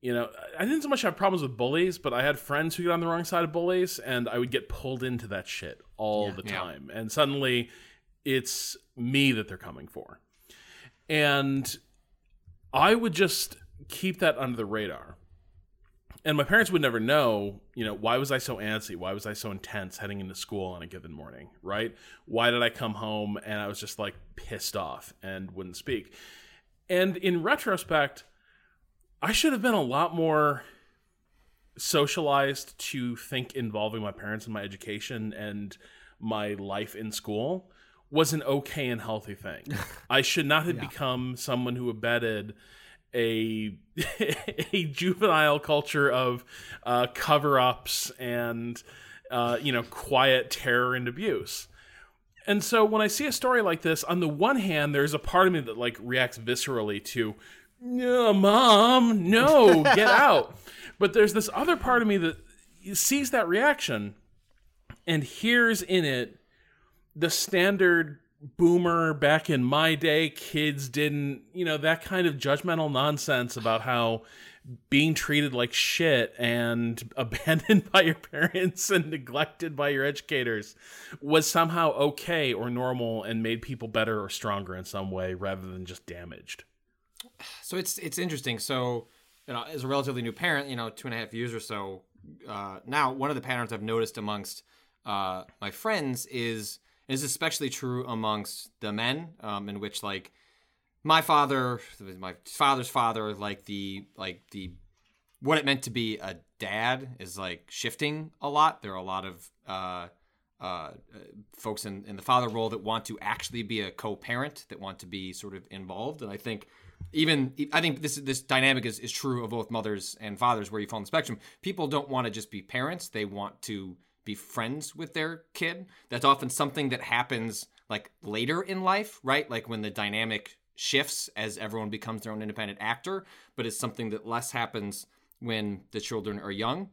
you know, I didn't so much have problems with bullies, but I had friends who got on the wrong side of bullies, and I would get pulled into that shit all the Yeah. time. And suddenly, it's me that they're coming for, and I would just keep that under the radar. And my parents would never know, you know, why was I so antsy? Why was I so intense heading into school on a given morning, right? Why did I come home and I was just like pissed off and wouldn't speak? And in retrospect, I should have been a lot more socialized to think involving my parents in my education and my life in school was an okay and healthy thing. [laughs] I should not have become someone who abetted a [laughs] a juvenile culture of uh, cover-ups and uh, you know quiet terror and abuse. And so when I see a story like this, on the one hand, there's a part of me that like reacts viscerally to, no, mom, no, get [laughs] out. But there's this other part of me that sees that reaction and hears in it the standard boomer back in my day kids didn't you know that kind of judgmental nonsense about how being treated like shit and [laughs] abandoned by your parents and neglected by your educators was somehow okay or normal and made people better or stronger in some way rather than just damaged So it's it's interesting. So, you know, as a relatively new parent, you know, two and a half years or so uh, now, one of the patterns I've noticed amongst uh, my friends is is especially true amongst the men, um, in which like my father, my father's father, like the like the what it meant to be a dad is like shifting a lot. There are a lot of uh, uh, folks in, in the father role that want to actually be a co-parent, that want to be sort of involved, and I think even I think this this dynamic is, is true of both mothers and fathers where you fall on the spectrum. People don't want to just be parents; they want to be friends with their kid. That's often something that happens like later in life, right? Like when the dynamic shifts as everyone becomes their own independent actor, but it's something that less happens when the children are young.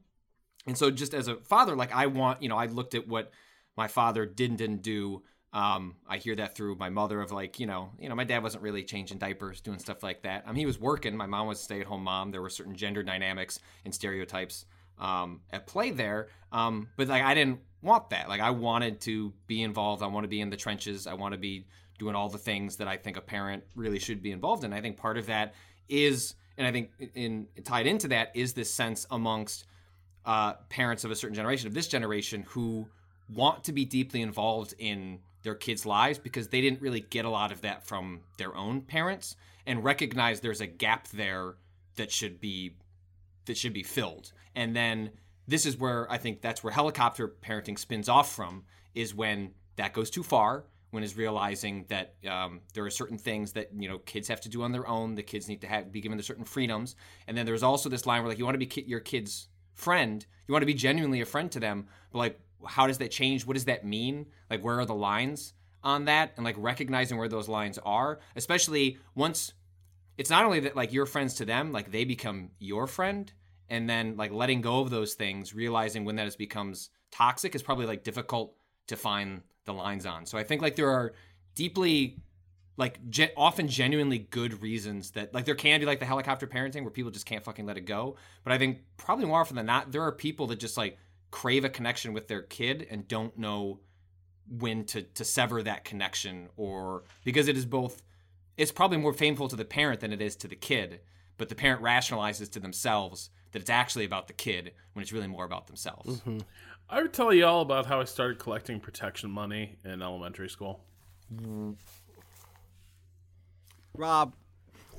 And so just as a father, like I want, you know, I looked at what my father did and didn't do. Um, I hear that through my mother of like, you know, you know, my dad wasn't really changing diapers, doing stuff like that. Mean, he was working. My mom was a stay-at-home mom. There were certain gender dynamics and stereotypes um, at play there. Um, but like, I didn't want that. Like, I wanted to be involved. I want to be in the trenches. I want to be doing all the things that I think a parent really should be involved in. I think part of that is, and I think in, in tied into that is this sense amongst uh, parents of a certain generation, of this generation, who want to be deeply involved in their kids' lives because they didn't really get a lot of that from their own parents, and recognize there's a gap there that should be that should be filled. And then this is where I think that's where helicopter parenting spins off from is when that goes too far. When is realizing that um, there are certain things that you know kids have to do on their own. The kids need to have be given certain freedoms. And then there's also this line where like you want to be ki- your kid's friend, you want to be genuinely a friend to them, but like how does that change? What does that mean? Like where are the lines on that? And like recognizing where those lines are, especially once it's not only that like you're friends to them, like they become your friend, and then like letting go of those things, realizing when that has becomes toxic is probably like difficult to find the lines on. So I think like there are deeply like ge- often genuinely good reasons that like there can be like the helicopter parenting where people just can't fucking let it go. But I think probably more often than not, there are people that just like crave a connection with their kid and don't know when to to sever that connection or because it is both it's probably more painful to the parent than it is to the kid but the parent rationalizes to themselves that it's actually about the kid when it's really more about themselves. I would tell you all about how i started collecting protection money in elementary school. Rob,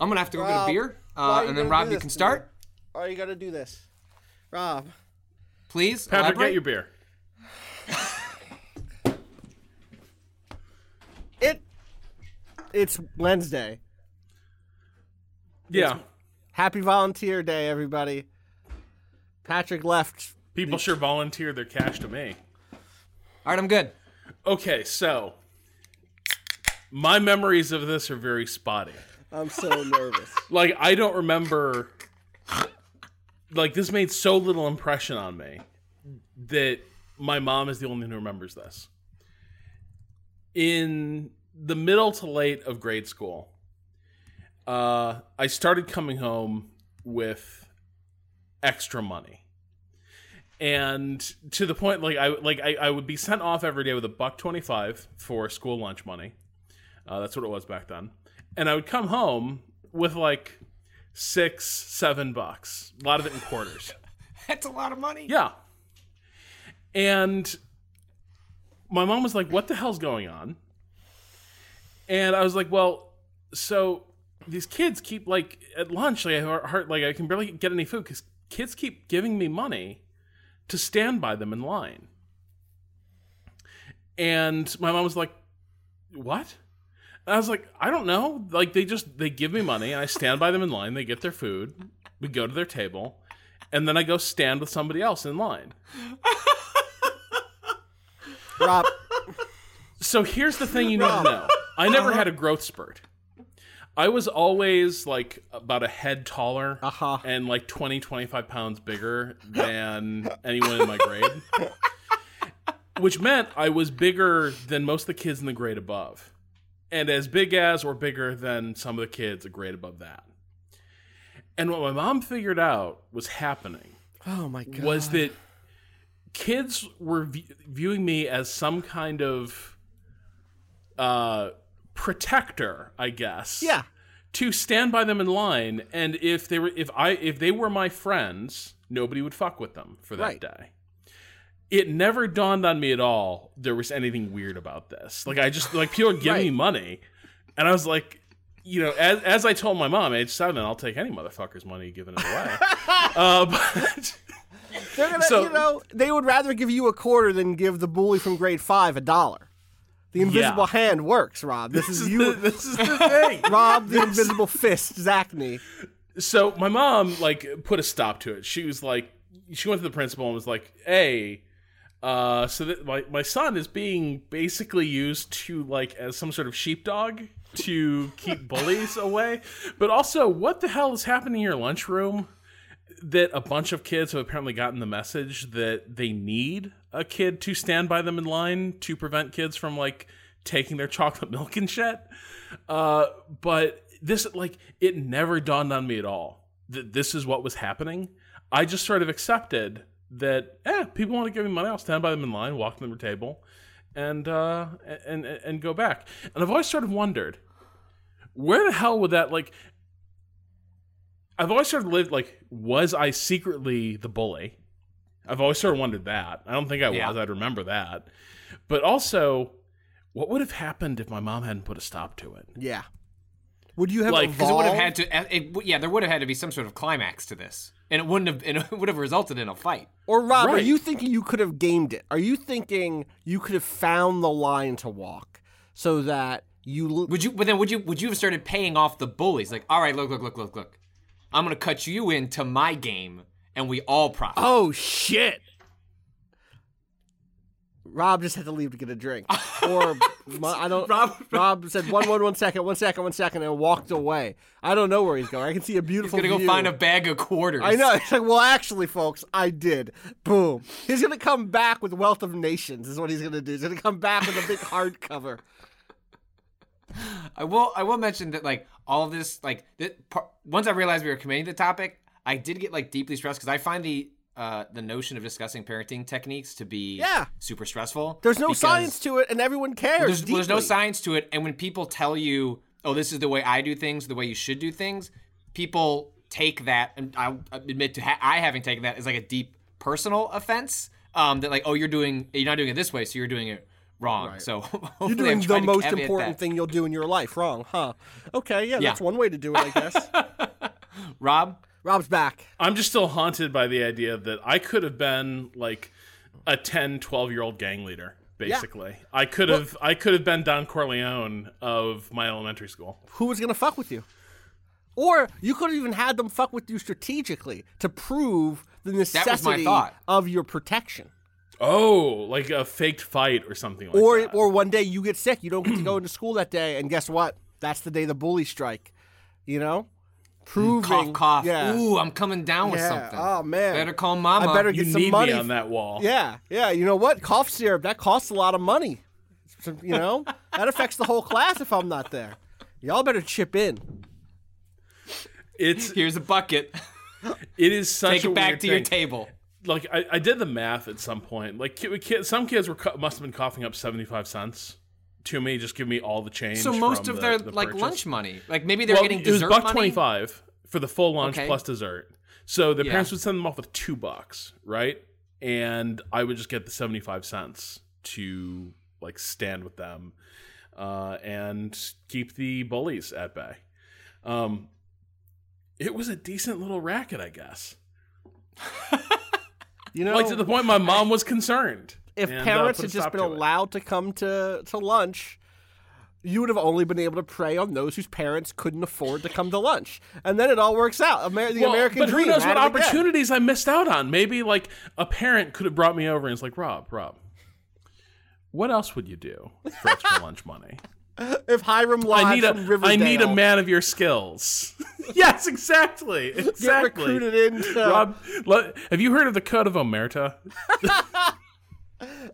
i'm gonna have to go get a beer uh, and then rob you can start. me? why are you gonna do this? Rob, please patrick elaborate. get your beer it it's Wednesday. yeah Happy Volunteer Day, everybody. Patrick left. people sure volunteer their cash to me all right i'm good okay so my memories of this are very spotty I'm so nervous. like I don't remember like this made so little impression on me that my mom is the only one who remembers this. In the middle to late of grade school, uh, I started coming home with extra money. And to the point like I like I, I would be sent off every day with a buck twenty five for school lunch money. Uh, that's what it was back then. And I would come home with like six, seven bucks. A lot of it in quarters. [laughs] that's a lot of money Yeah. And my mom was like, What the hell's going on? And I was like, Well, so these kids keep like at lunch, like I heard, like I can barely get any food because kids keep giving me money to stand by them in line. And my mom was like, "What?" And I was like, "I don't know. Like they just they give me money and I stand by them in line. They get their food. We go to their table, and then I go stand with somebody else in line." [laughs] Rob, So here's the thing you need to know. I never had a growth spurt. I was always like about a head taller Uh-huh. and like 20, 25 pounds bigger than anyone in my grade. [laughs] Which meant I was bigger than most of the kids in the grade above. And as big as or bigger than some of the kids a grade above that. And what my mom figured out was happening oh my god, was that kids were v- viewing me as some kind of uh protector i guess yeah, to stand by them in line and if they were if i if they were my friends nobody would fuck with them for that Right. day it never dawned on me at all there was anything weird about this like i just like people are giving me money and i was like you know as, as i told my mom age seven i'll take any motherfucker's money giving it away [laughs] uh, but they're gonna, So- you know, they would rather give you a quarter than give the bully from grade five a dollar. The invisible Yeah. hand works, Rob. This, [laughs] is you, this is the [laughs] thing. Rob, the invisible fist, Zacny. so my mom like put a stop to it. She was like, she went to the principal and was like, "Hey, uh, so that my my son is being basically used to like as some sort of sheepdog to keep [laughs] bullies away, but also what the hell is happening in your lunchroom?" That a bunch of kids have apparently gotten the message that they need a kid to stand by them in line to prevent kids from like taking their chocolate [laughs] milk and shit. Uh, but this like it never dawned on me at all that this is what was happening. I just sort of accepted that eh, people want to give me money, I'll stand by them in line, walk them to their table, and uh, and and go back. And I've always sort of wondered where the hell would that like. I've always sort of lived like, was I secretly the bully? I've always sort of wondered that. I don't think I Yeah. was. I'd remember that. But also, what would have happened if my mom hadn't put a stop to it? Yeah. Would you have Like, 'cause Because it would have had to, it, yeah, there would have had to be some sort of climax to this, and it wouldn't have, and [laughs] it would have resulted in a fight. Or Rob, are you thinking you could have gamed it? Are you thinking you could have found the line to walk so that you l- Would you? But then would you? Would you have started paying off the bullies? Like, all right, look, look, look, look, look. I'm gonna cut you into my game, and we all profit. Oh shit. Rob just had to leave to get a drink. Or [laughs] I don't Rob- Rob said one one one second, one second, one second and walked away. I don't know where he's going. I can see a beautiful. He's gonna go find a bag of quarters. I know. It's like, well, actually, folks, I did. Boom. He's gonna come back with Wealth of Nations. Is what he's gonna do. He's gonna come back with a big hardcover. I will. I will mention that like all of this, like that, par- once I realized we were committing the topic, I did get like deeply stressed because I find the uh, the notion of discussing parenting techniques to be Yeah. super stressful. There's no science to it, and everyone cares. There's, there's no science to it, and when people tell you, "Oh, this is the way I do things, the way you should do things," people take that, and I'll admit to ha- I having taken that as like a deep personal offense. Um, that like, oh, you're doing, you're not doing it this way, so you're doing it wrong. So [laughs] You're doing the most important that. thing you'll do in your life wrong, huh? Okay, yeah, Yeah. that's one way to do it, I guess. [laughs] Rob, Rob's back. I'm just still haunted by the idea that I could have been like a 10, 12 year old gang leader. Basically, I could have I could have been Don Corleone of my elementary school. Who was gonna fuck with you? Or you could have even had them fuck with you strategically to prove the was my necessity thought. of your protection. Oh, like a faked fight or something like Or that. or one day you get sick, you don't get to go into school that day, and guess what? That's the day the bullies strike. You know? Proving cough, cough. Yeah. Ooh, I'm coming down with Yeah. something. Oh man. Better call mama. I better you get some need money. me on that wall. Yeah, yeah. You know what? Cough syrup that costs a lot of money. You know [laughs] that affects the whole class if I'm not there. Y'all better chip in. It's Here's a bucket. [laughs] it is such Take a it back weird to your table. Like I, I did the math at some point. Like ki- ki- some kids were must have been coughing up seventy five cents to me. Just give me all the change. So most from of the- their the like purchase. lunch money, like maybe they're well, getting it was buck twenty five for the full lunch Okay. plus dessert. So the Yeah. parents would send them off with two bucks, right? And I would just get the seventy five cents to like stand with them uh, and keep the bullies at bay. Um, it was a decent little racket, I guess. [laughs] You know, Like to the point my mom was concerned. If and, uh, parents a had just been to it. allowed to come to, to lunch, you would have only been able to prey on those whose parents couldn't afford to come to lunch. And then it all works out. Amer- the Well, American but dream. who knows what opportunities I missed out on? Maybe like a parent could have brought me over and it's like, Rob, Rob, what else would you do for extra [laughs] lunch money? If Hiram Lodge I need a from Riverdale I need a man of your skills. [laughs] yes, exactly. get Exactly. recruited into Rob, have you heard of the Code of Omerta? [laughs]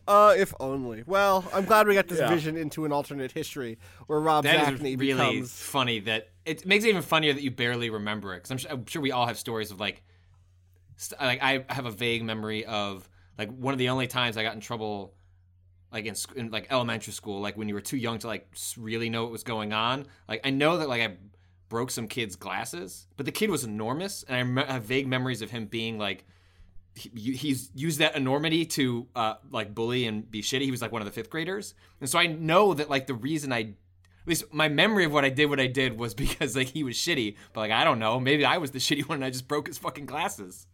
Uh, if only. Well, I'm glad we got this Yeah. vision into an alternate history where Rob That Zacny really becomes. funny. That it makes it even funnier that you barely remember it. Because I'm, su- I'm sure we all have stories of like, st- like I have a vague memory of like one of the only times I got in trouble, like in, in like elementary school, like when you were too young to like really know what was going on. Like I know that like I broke some kid's glasses, but the kid was enormous, and I rem- have vague memories of him being like. He, he's used that enormity to uh, like bully and be shitty. He was like one of the fifth graders, and so I know that like the reason I at least my memory of what I did, what I did was [laughs] because like he was shitty. But like I don't know, maybe I was the [laughs] shitty one and I just broke his fucking glasses.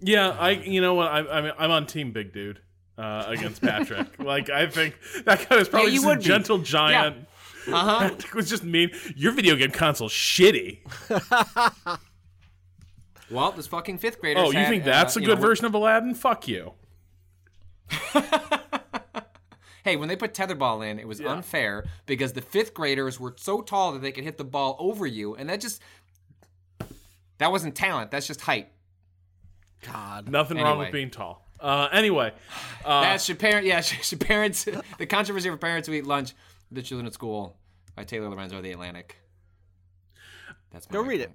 Yeah, I. You know what? I, I'm I'm on Team Big Dude uh, against Patrick. [laughs] like I think that guy was probably Yeah, just a be. gentle giant. Uh huh. Was just mean. Your video game console's shitty. Well, this fucking fifth graders. Oh, you had, think uh, that's a you good know, version of Aladdin? Fuck you. [laughs] Hey, when they put tetherball in, it was unfair because the fifth graders were so tall that they could hit the ball over you, and that just that wasn't talent. That's just height. God. Nothing wrong with being tall. Uh, anyway, [sighs] uh, That's should parent. Yeah, [laughs] should, should parents. the controversy for parents who eat lunch with their children at school by Taylor Lorenzo of the Atlantic. That's my Go high read it.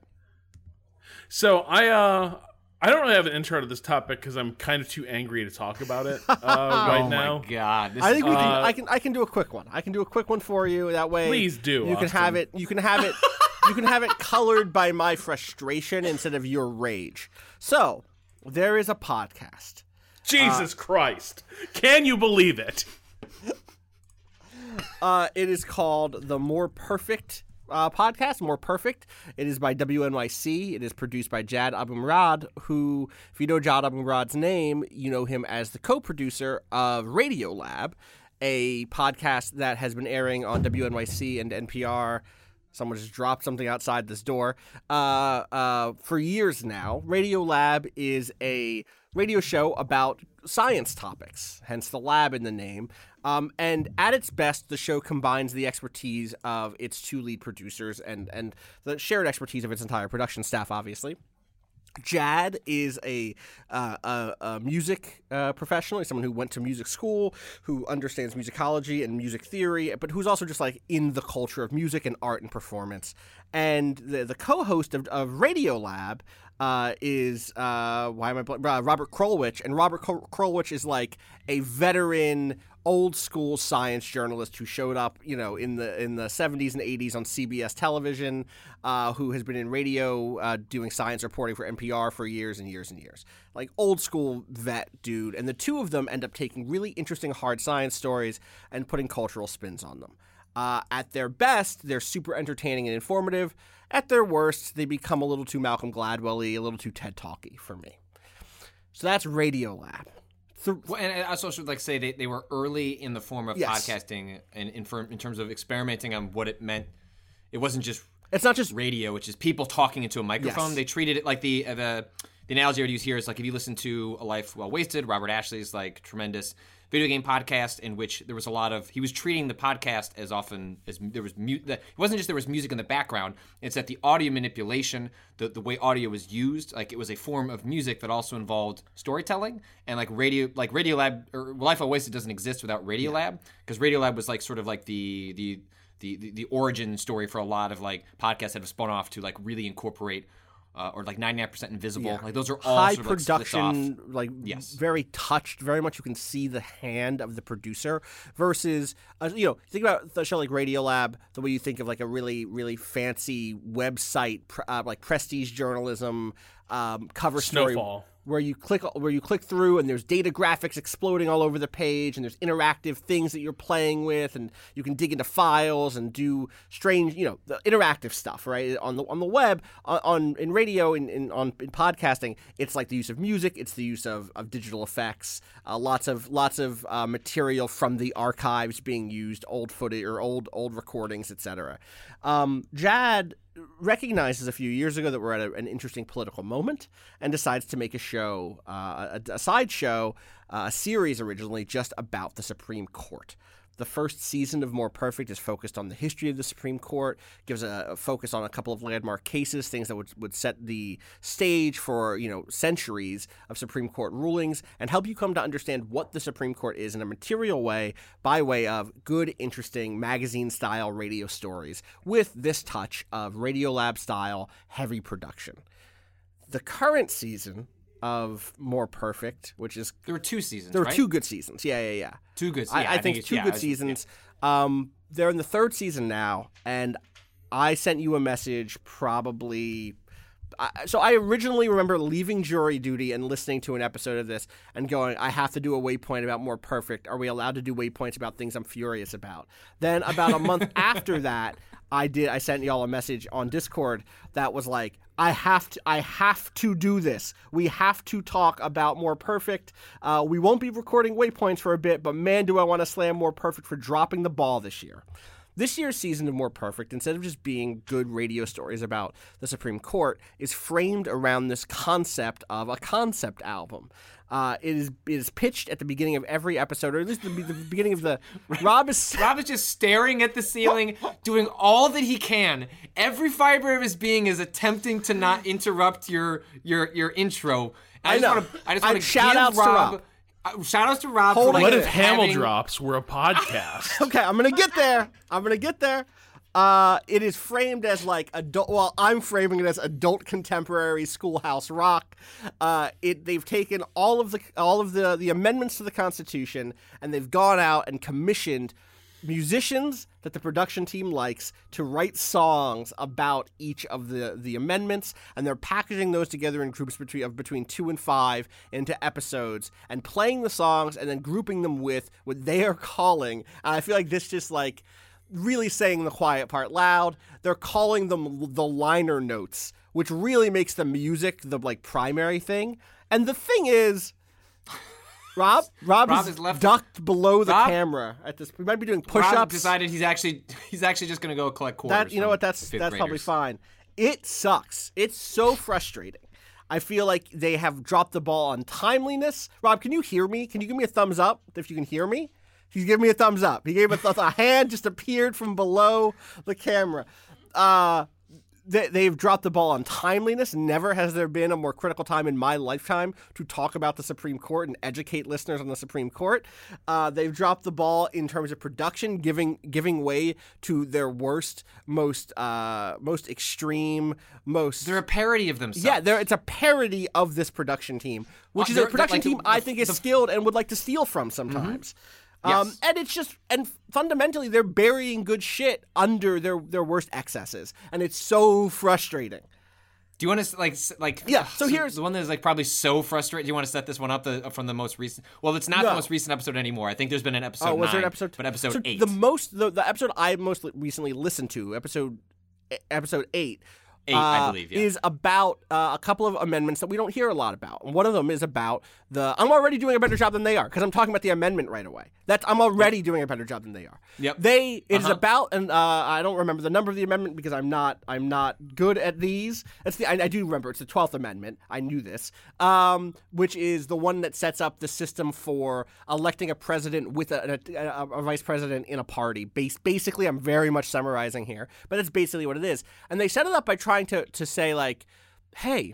Point. so I uh, I don't really have an intro to this topic because I'm kind of too angry to talk about it [laughs] uh, right oh now. my god! This I is think we can. Uh, I can. I can do a quick one. I can do a quick one for you. That way, Please do, You can have it. You can have it. you can have it [laughs] colored by my frustration instead of your rage. So there is a podcast. Jesus Christ! Can you believe it? [laughs] Uh, it is called the More Perfect uh, podcast. More Perfect. It is by WNYC. It is produced by Jad Abumrad, who, if you know Jad Abumrad's name, you know him as the co-producer of Radiolab, a podcast that has been airing on WNYC and NPR. Someone just dropped something outside this door. Uh, uh, for years now, Radiolab is a radio show about science topics, hence the lab in the name. Um, and at its best, the show combines the expertise of its two lead producers and, and the shared expertise of its entire production staff, obviously. Jad is a, uh, a, a music uh, professional. He's someone who went to music school, who understands musicology and music theory, but who's also just like in the culture of music and art and performance. And the, the co host of, of Radiolab uh, is, uh, why am I, bl- uh, Robert Krulwich. And Robert Krulwich is like a veteran old school science journalist who showed up, you know, in the in the 70s and 80s on CBS television, uh, who has been in radio uh, doing science reporting for NPR for years and years and years. Like old school vet dude. And the two of them end up taking really interesting hard science stories and putting cultural spins on them. Uh, at their best, they're super entertaining and informative. At their worst, they become a little too Malcolm Gladwell-y, a little too TED Talky for me. So that's Radiolab. Th- Well, and I also should like say they, they were early in the form of Yes. podcasting and in, for, in terms of experimenting on what it meant. It wasn't just it's not just radio, which is people talking into a microphone. Yes. They treated it like the uh, the the analogy I would use here is like if you listen to A Life Well Wasted, Robert Ashley's like tremendous video game podcast in which there was a lot of he was treating the podcast as often as there was mute it wasn't just there was music in the background it's that the audio manipulation the, the way audio was used like it was a form of music that also involved storytelling and like radio like radio lab or life Well wasted doesn't exist without radio lab because radio lab was like sort of like the the the, the, the origin story for a lot of like podcasts that have spun off to like really incorporate uh, or like 99% invisible like those are all high sort of, like, splits off. production, like Yes. very touched. Very much you can see the hand of the producer. Versus, uh, you know, think about the show like Radiolab, the way you think of like a really, really fancy website, uh, like prestige journalism, um, cover story. Snowfall. Where you click where you click through and there's data graphics exploding all over the page and there's interactive things that you're playing with and you can dig into files and do strange you know the interactive stuff right? On the on the web on, on in radio in, in on in podcasting it's like the use of music it's the use of, of digital effects uh, lots of lots of uh, material from the archives being used old footage or old old recordings etc um, Jad recognizes a few years ago that we're at a, an interesting political moment and decides to make a show, uh, a, a, uh, a series originally just about the Supreme Court. The first season of More Perfect is focused on the history of the Supreme Court, gives a, a, focus on a couple of landmark cases, things that would, would set the stage for, you know, centuries of Supreme Court rulings and help you come to understand what the Supreme Court is in a material way by way of good, interesting magazine style radio stories with this touch of Radiolab style heavy production. The current season of More Perfect, which is there were two seasons. There were right? two good seasons. Yeah, yeah, yeah. Two good. I, yeah, I, I think, it's- two yeah, good I was- seasons. Um, they're in the third season now, and I sent you a message probably. I, so I originally remember leaving jury duty and listening to an episode of this and going, I have to do a waypoint about more perfect. Are we allowed to do waypoints about things I'm furious about? Then about a month [laughs] after that, I did. I sent y'all a message on Discord that was like, I have to. I have to do this. We have to talk about more perfect. Uh, we won't be recording waypoints for a bit, but man, do I want to slam more perfect for dropping the ball this year. This year's season of More Perfect, instead of just being good radio stories about the Supreme Court, is framed around this concept of a concept album. Uh, it is it is pitched at the beginning of every episode, or at least the, the beginning of the. [laughs] Rob is Rob is just staring at the ceiling, doing all that he can. Every fiber of his being is attempting to not interrupt your your your intro. I, I just want to. I just want to shout give outs to Rob. Rob. Uh, shout outs to Rob. Hold for like What if having- Drops were a podcast? [laughs] okay. I'm gonna get there. I'm gonna get there. Uh, it is framed as like adult. Well, I'm framing it as adult contemporary schoolhouse rock. Uh, it they've taken all of the all of the the amendments to the Constitution and they've gone out and commissioned musicians that the production team likes to write songs about each of the the amendments and they're packaging those together in groups between of between 2 and 5 into episodes and playing the songs and then grouping them with what they are calling and I feel like this just like really saying the quiet part loud. They're calling them the liner notes, which really makes the music the like primary thing. And the thing is, Rob, Rob, Rob is is left- ducked below the Rob- camera at this. We might be doing push-ups. Rob decided he's actually he's actually just gonna go collect quarters. that you know what? That's that's probably fine. It sucks. It's so frustrating. I feel like they have dropped the ball on timeliness. Rob, can you hear me? Can you give me a thumbs up if you can hear me? He's giving me a thumbs up. He gave a, th- a hand just appeared from below the camera. Uh, they, they've dropped the ball on timeliness. Never has there been a more critical time in my lifetime to talk about the Supreme Court and educate listeners on the Supreme Court. Uh, they've dropped the ball in terms of production, giving giving way to their worst, most uh, most extreme, most They're a parody of themselves. yeah, it's a parody of this production team, which Uh, is a production like team I think is skilled and would like to steal from sometimes. Um, Um, yes. and it's just and fundamentally they're burying good shit under their their worst excesses, and it's so frustrating. Do you want to like like? Yeah, so here's- the one that's like probably so frustrating. Do you want to set this one up the, uh, from the most recent? Well, it's not No. the most recent episode anymore. I think there's been an episode. Oh, was there an nine, episode? But episode so eight. The most the, the episode I most recently listened to, episode episode eight. Eight, I uh, believe, yeah. is about uh, a couple of amendments that we don't hear a lot about. And one of them is about the. I'm already doing a better job than they are because I'm talking about the amendment right away. That's I'm already doing a better job than they are. Yep. They it is Uh-huh. about and uh, I don't remember the number of the amendment because I'm not I'm not good at these. It's the I, I do remember it's the Twelfth Amendment. I knew this, um, which is the one that sets up the system for electing a president with a, a, a, a vice president in a party. Base, basically, I'm very much summarizing here, but it's basically what it is. And they set it up by trying to to say like, hey,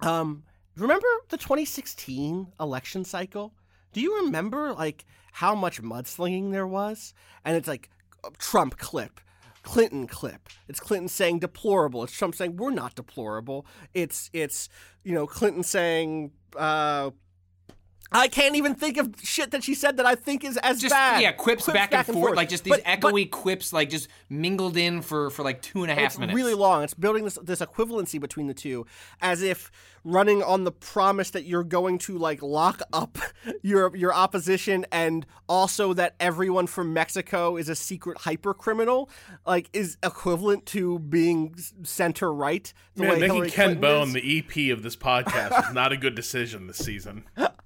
um, remember the 2016 election cycle? Do you remember like how much mudslinging there was? And it's like Trump clip, Clinton clip. It's Clinton saying deplorable. It's Trump saying we're not deplorable. It's it's you know Clinton saying uh, I can't even think of shit that she said that I think is as Just bad. yeah, quips, back, and forth, like just these But- but echoey quips, like just mingled in for for like two and a half it's minutes. really long. It's building this this equivalency between the two, as if running on the promise that you're going to like lock up [laughs] your your opposition, and also that everyone from Mexico is a secret hyper criminal, like is equivalent to being center right. Man, way making Hillary Ken Clinton Bone is. the EP of this podcast is not a good decision this season. [laughs]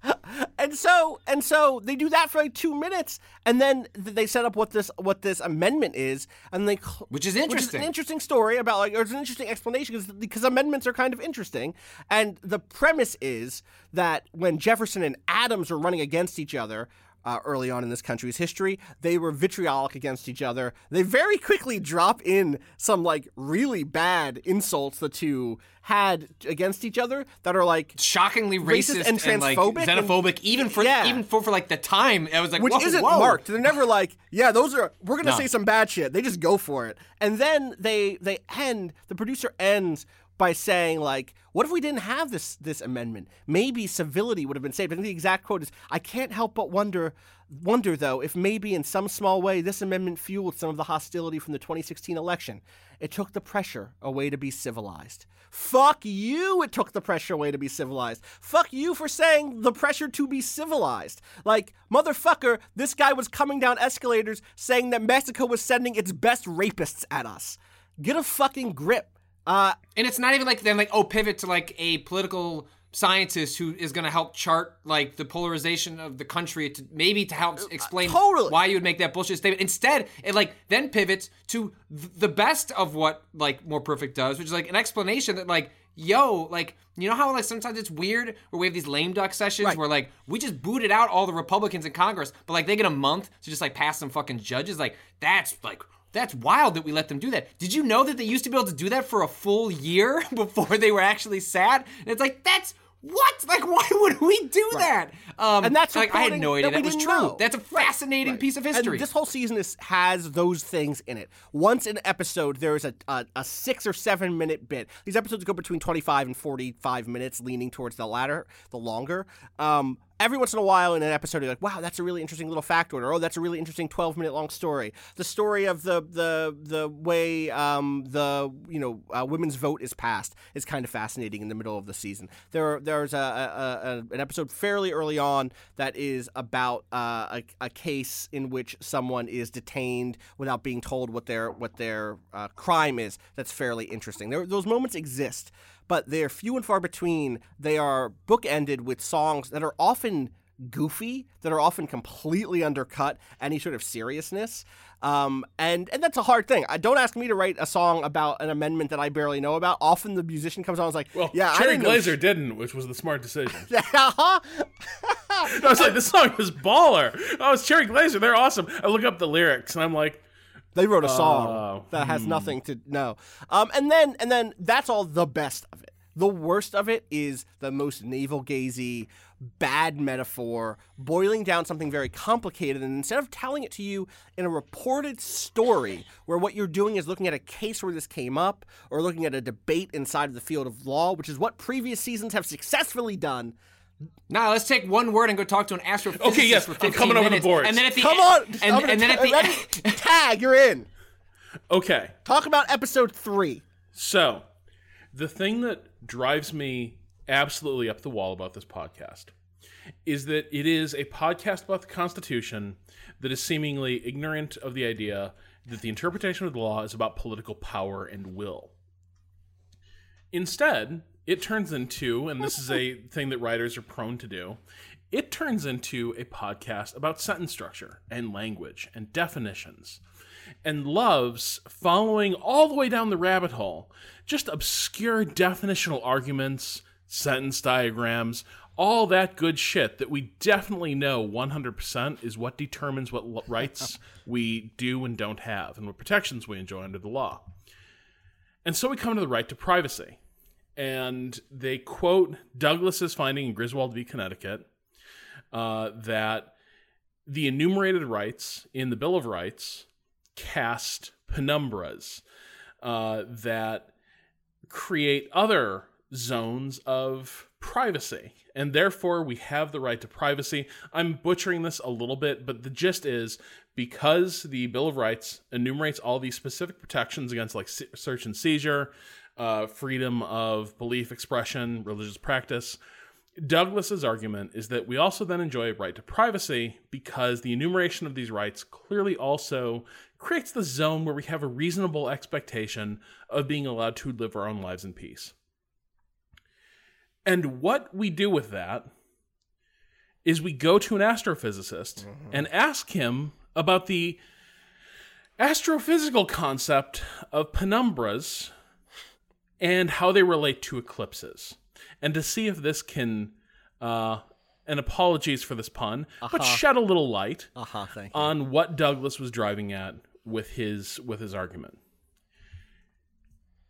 and so and so they do that for like two minutes, and then they set up what this what this amendment is, and they Which is interesting, Which is an interesting story about like, or it's an interesting explanation because because amendments are kind of interesting, and the premise is that when Jefferson and Adams were running against each other. Uh, early on in this country's history, they were vitriolic against each other. They very quickly drop in some like really bad insults the two had against each other that are like shockingly Racist racist, and transphobic and- xenophobic, even for Yeah. even for, for like the time. I was like, which whoa, isn't whoa. marked. They're never like, yeah, those are we're gonna No. say some bad shit. They just go for it, and then they they end. The producer ends by saying like, what if we didn't have this this amendment? Maybe civility would have been saved. Think the exact quote is, I can't help but wonder. Wonder though if maybe in some small way this amendment fueled some of the hostility from the 2016 election. It took the pressure away to be civilized. Fuck you, it took the pressure away to be civilized. Fuck you for saying the pressure to be civilized. Like, motherfucker, this guy was coming down escalators saying that Mexico was sending its best rapists at us. Get a fucking grip. Uh, And it's not even like then like oh pivot to like a political scientist who is going to help chart like the polarization of the country to maybe to help explain totally. why you would make that bullshit statement. Instead, it like then pivots to th- the best of what like More Perfect does, which is like an explanation that like yo like you know how like sometimes it's weird where we have these lame duck sessions Right. where like we just booted out all the Republicans in Congress, but like they get a month to just like pass some fucking judges. Like that's like that's wild that we let them do that. Did you know that they used to be able to do that for a full year [laughs] before they were actually sad? And it's like that's what? Like [laughs] why would we do that? Um, And that's like I had no idea that that, was true. know. That's a fascinating piece of history. And this whole season is has those things in it. Once an episode, there is a, a a six or seven minute bit. These episodes go between twenty five and forty five minutes, leaning towards the latter, the longer. Um, every once in a while, in an episode, you're like, "Wow, that's a really interesting little factoid," or "Oh, that's a really interesting twelve minute long story." The story of the the the way um, the you know uh, women's vote is passed is kind of fascinating in the middle of the season. There there's a, a, a an episode fairly early on that is about uh, a, a case in which someone is detained without being told what their what their uh, crime is. That's fairly interesting. There, those moments exist, but they're few and far between. They are bookended with songs that are often goofy, that are often completely undercut any sort of seriousness. Um, and and that's a hard thing. I don't ask me to write a song about an amendment that I barely know about. Often the musician comes on and is like, Well, yeah, I Cherry didn't know Glazerr didn't, which was the smart decision. [laughs] uh-huh. [laughs] I was like, this song is baller. Oh, it's Cherry Glazerr. They're awesome. I look up the lyrics and I'm like, They wrote a song Oh, that has nothing to no. Um, and then and then that's all the best of it. The worst of it is the most navel gazy, bad metaphor, boiling down something very complicated, and instead of telling it to you in a reported story where what you're doing is looking at a case where this came up, or looking at a debate inside of the field of law, which is what previous seasons have successfully done. Now let's take one word and go talk to an astrophysicist Okay, yes, for I'm 15 coming over the minutes, boards. And then at the Come on, and, I'm and then at the ready? [laughs] [laughs] tag, you're in. okay. Talk about episode three. So, the thing that drives me absolutely up the wall about this podcast is that it is a podcast about the Constitution that is seemingly ignorant of the idea that the interpretation of the law is about political power and will. Instead, it turns into, and this is a [laughs] thing that writers are prone to do, it turns into a podcast about sentence structure and language and definitions and loves following all the way down the rabbit hole just obscure definitional arguments, sentence diagrams, all that good shit that we definitely know 100% is what determines what rights [laughs] we do and don't have and what protections we enjoy under the law. And so we come to the right to privacy. And they quote Douglas's finding in Griswold v. Connecticut uh, that the enumerated rights in the Bill of Rights cast penumbras uh, that create other zones of privacy. And therefore, we have the right to privacy. I'm butchering this a little bit, but the gist is because the Bill of Rights enumerates all these specific protections against like search and seizure, uh, freedom of belief, expression, religious practice. Douglas's argument is that we also then enjoy a right to privacy because the enumeration of these rights clearly also creates the zone where we have a reasonable expectation of being allowed to live our own lives in peace. And what we do with that is we go to an astrophysicist and ask him about the astrophysical concept of penumbras and how they relate to eclipses, and to see if this can, uh, and apologies for this pun, but shed a little light Uh huh. Thank you. on what Douglas was driving at with his with his argument.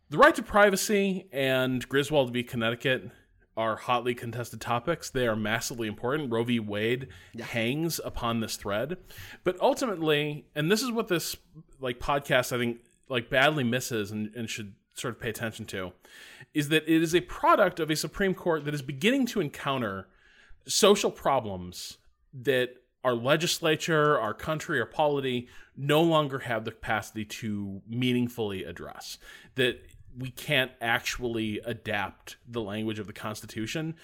The right to privacy and Griswold v. Connecticut are hotly contested topics. They are massively important. Roe v. Wade hangs upon this thread. But ultimately, and this is what this like podcast I think like badly misses and, and should sort of pay attention to, is that it is a product of a Supreme Court that is beginning to encounter social problems that our legislature, our country, our polity no longer have the capacity to meaningfully address. That we can't actually adapt the language of the Constitution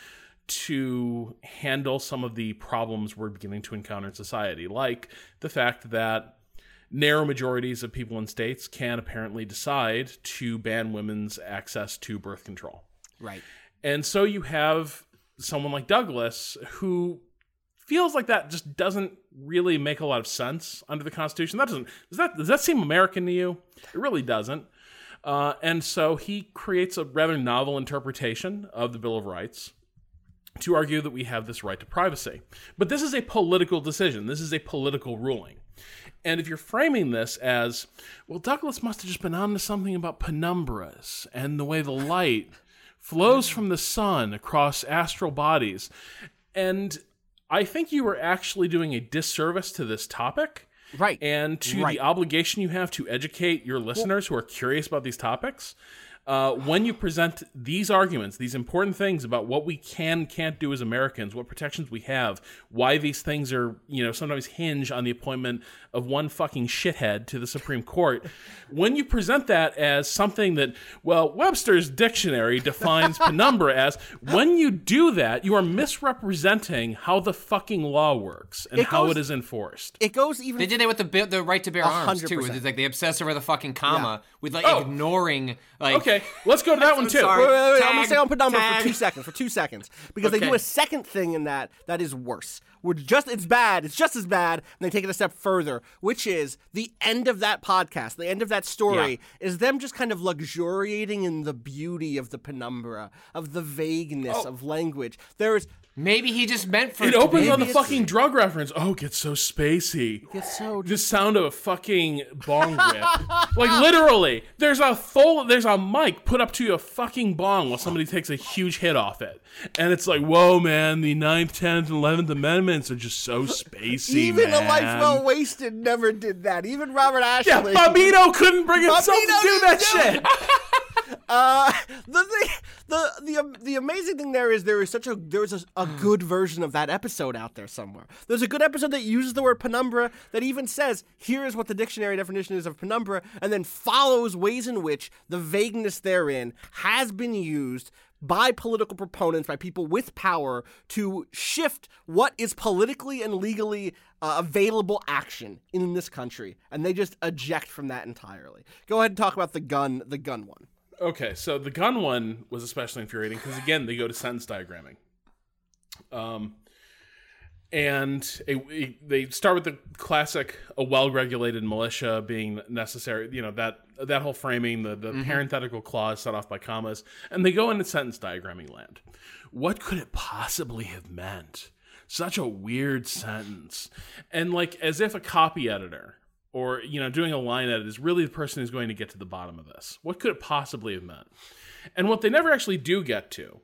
to handle some of the problems we're beginning to encounter in society, like the fact that narrow majorities of people in states can apparently decide to ban women's access to birth control. right. And so you have someone like Douglas who feels like that just doesn't really make a lot of sense under the Constitution. That doesn't does that does that seem American to you? It really doesn't. Uh, and so he creates a rather novel interpretation of the Bill of Rights to argue that we have this right to privacy. But this is a political decision. This is a political ruling. And if you're framing this as, well, Douglas must have just been onto something about penumbras and the way the light [laughs] flows from the sun across astral bodies. And I think you were actually doing a disservice to this topic Right. and to Right. the obligation you have to educate your listeners who are curious about these topics. Uh, when you present these arguments, these important things about what we can can't do as Americans, what protections we have, why these things are, you know, sometimes hinge on the appointment of one fucking shithead to the Supreme Court. [laughs] when you present that as something that, well, Webster's dictionary defines [laughs] penumbra as, when you do that, you are misrepresenting how the fucking law works and It how goes- it is enforced. it goes even. They did that with the the right to bear arms too. It's like they obsess over the fucking comma with like Oh. ignoring like. Okay, let's go to that one too. sorry. Wait, wait, wait, I'm gonna Tag, stay on penumbra for two seconds. For two seconds, because they do a second thing in that that is worse. We're just it's bad. It's just as bad, and they take it a step further, which is the end of that podcast. The end of that story is them just kind of luxuriating in the beauty of the penumbra, of the vagueness oh. of language. There is Maybe he just meant for It to opens on the fucking drug reference. Oh, it gets so spacey. it's so The sound of a fucking bong [laughs] rip. like literally, there's a full, there's a mic put up to a fucking bong while somebody takes a huge hit off it, and it's like, whoa, man, the ninth, tenth, and eleventh amendments are just so spacey, even man. a life well wasted never did that. Even Robert Ashley. Yeah, Ashley. Babino couldn't bring himself Babino to do that do shit. [laughs] [laughs] Uh, the thing, the the um, the amazing thing there is there is such a there's a, a good version of that episode out there somewhere. There's a good episode that uses the word penumbra that even says here is what the dictionary definition is of penumbra, and then follows ways in which the vagueness therein has been used by political proponents, by people with power, to shift what is politically and legally uh, available action in this country, and they just eject from that entirely. Go ahead and talk about the gun, the gun one. Okay, so the gun one was especially infuriating because again they go to sentence diagramming, um, and a, a- they start with the classic a well-regulated militia being necessary. You know that that whole framing, the the parenthetical clause set off by commas, and they go into sentence diagramming land. What could it possibly have meant? Such a weird sentence, and like as if a copy editor or you know doing a line edit is really the person who's going to get to the bottom of this. What could it possibly have meant? And what they never actually do get to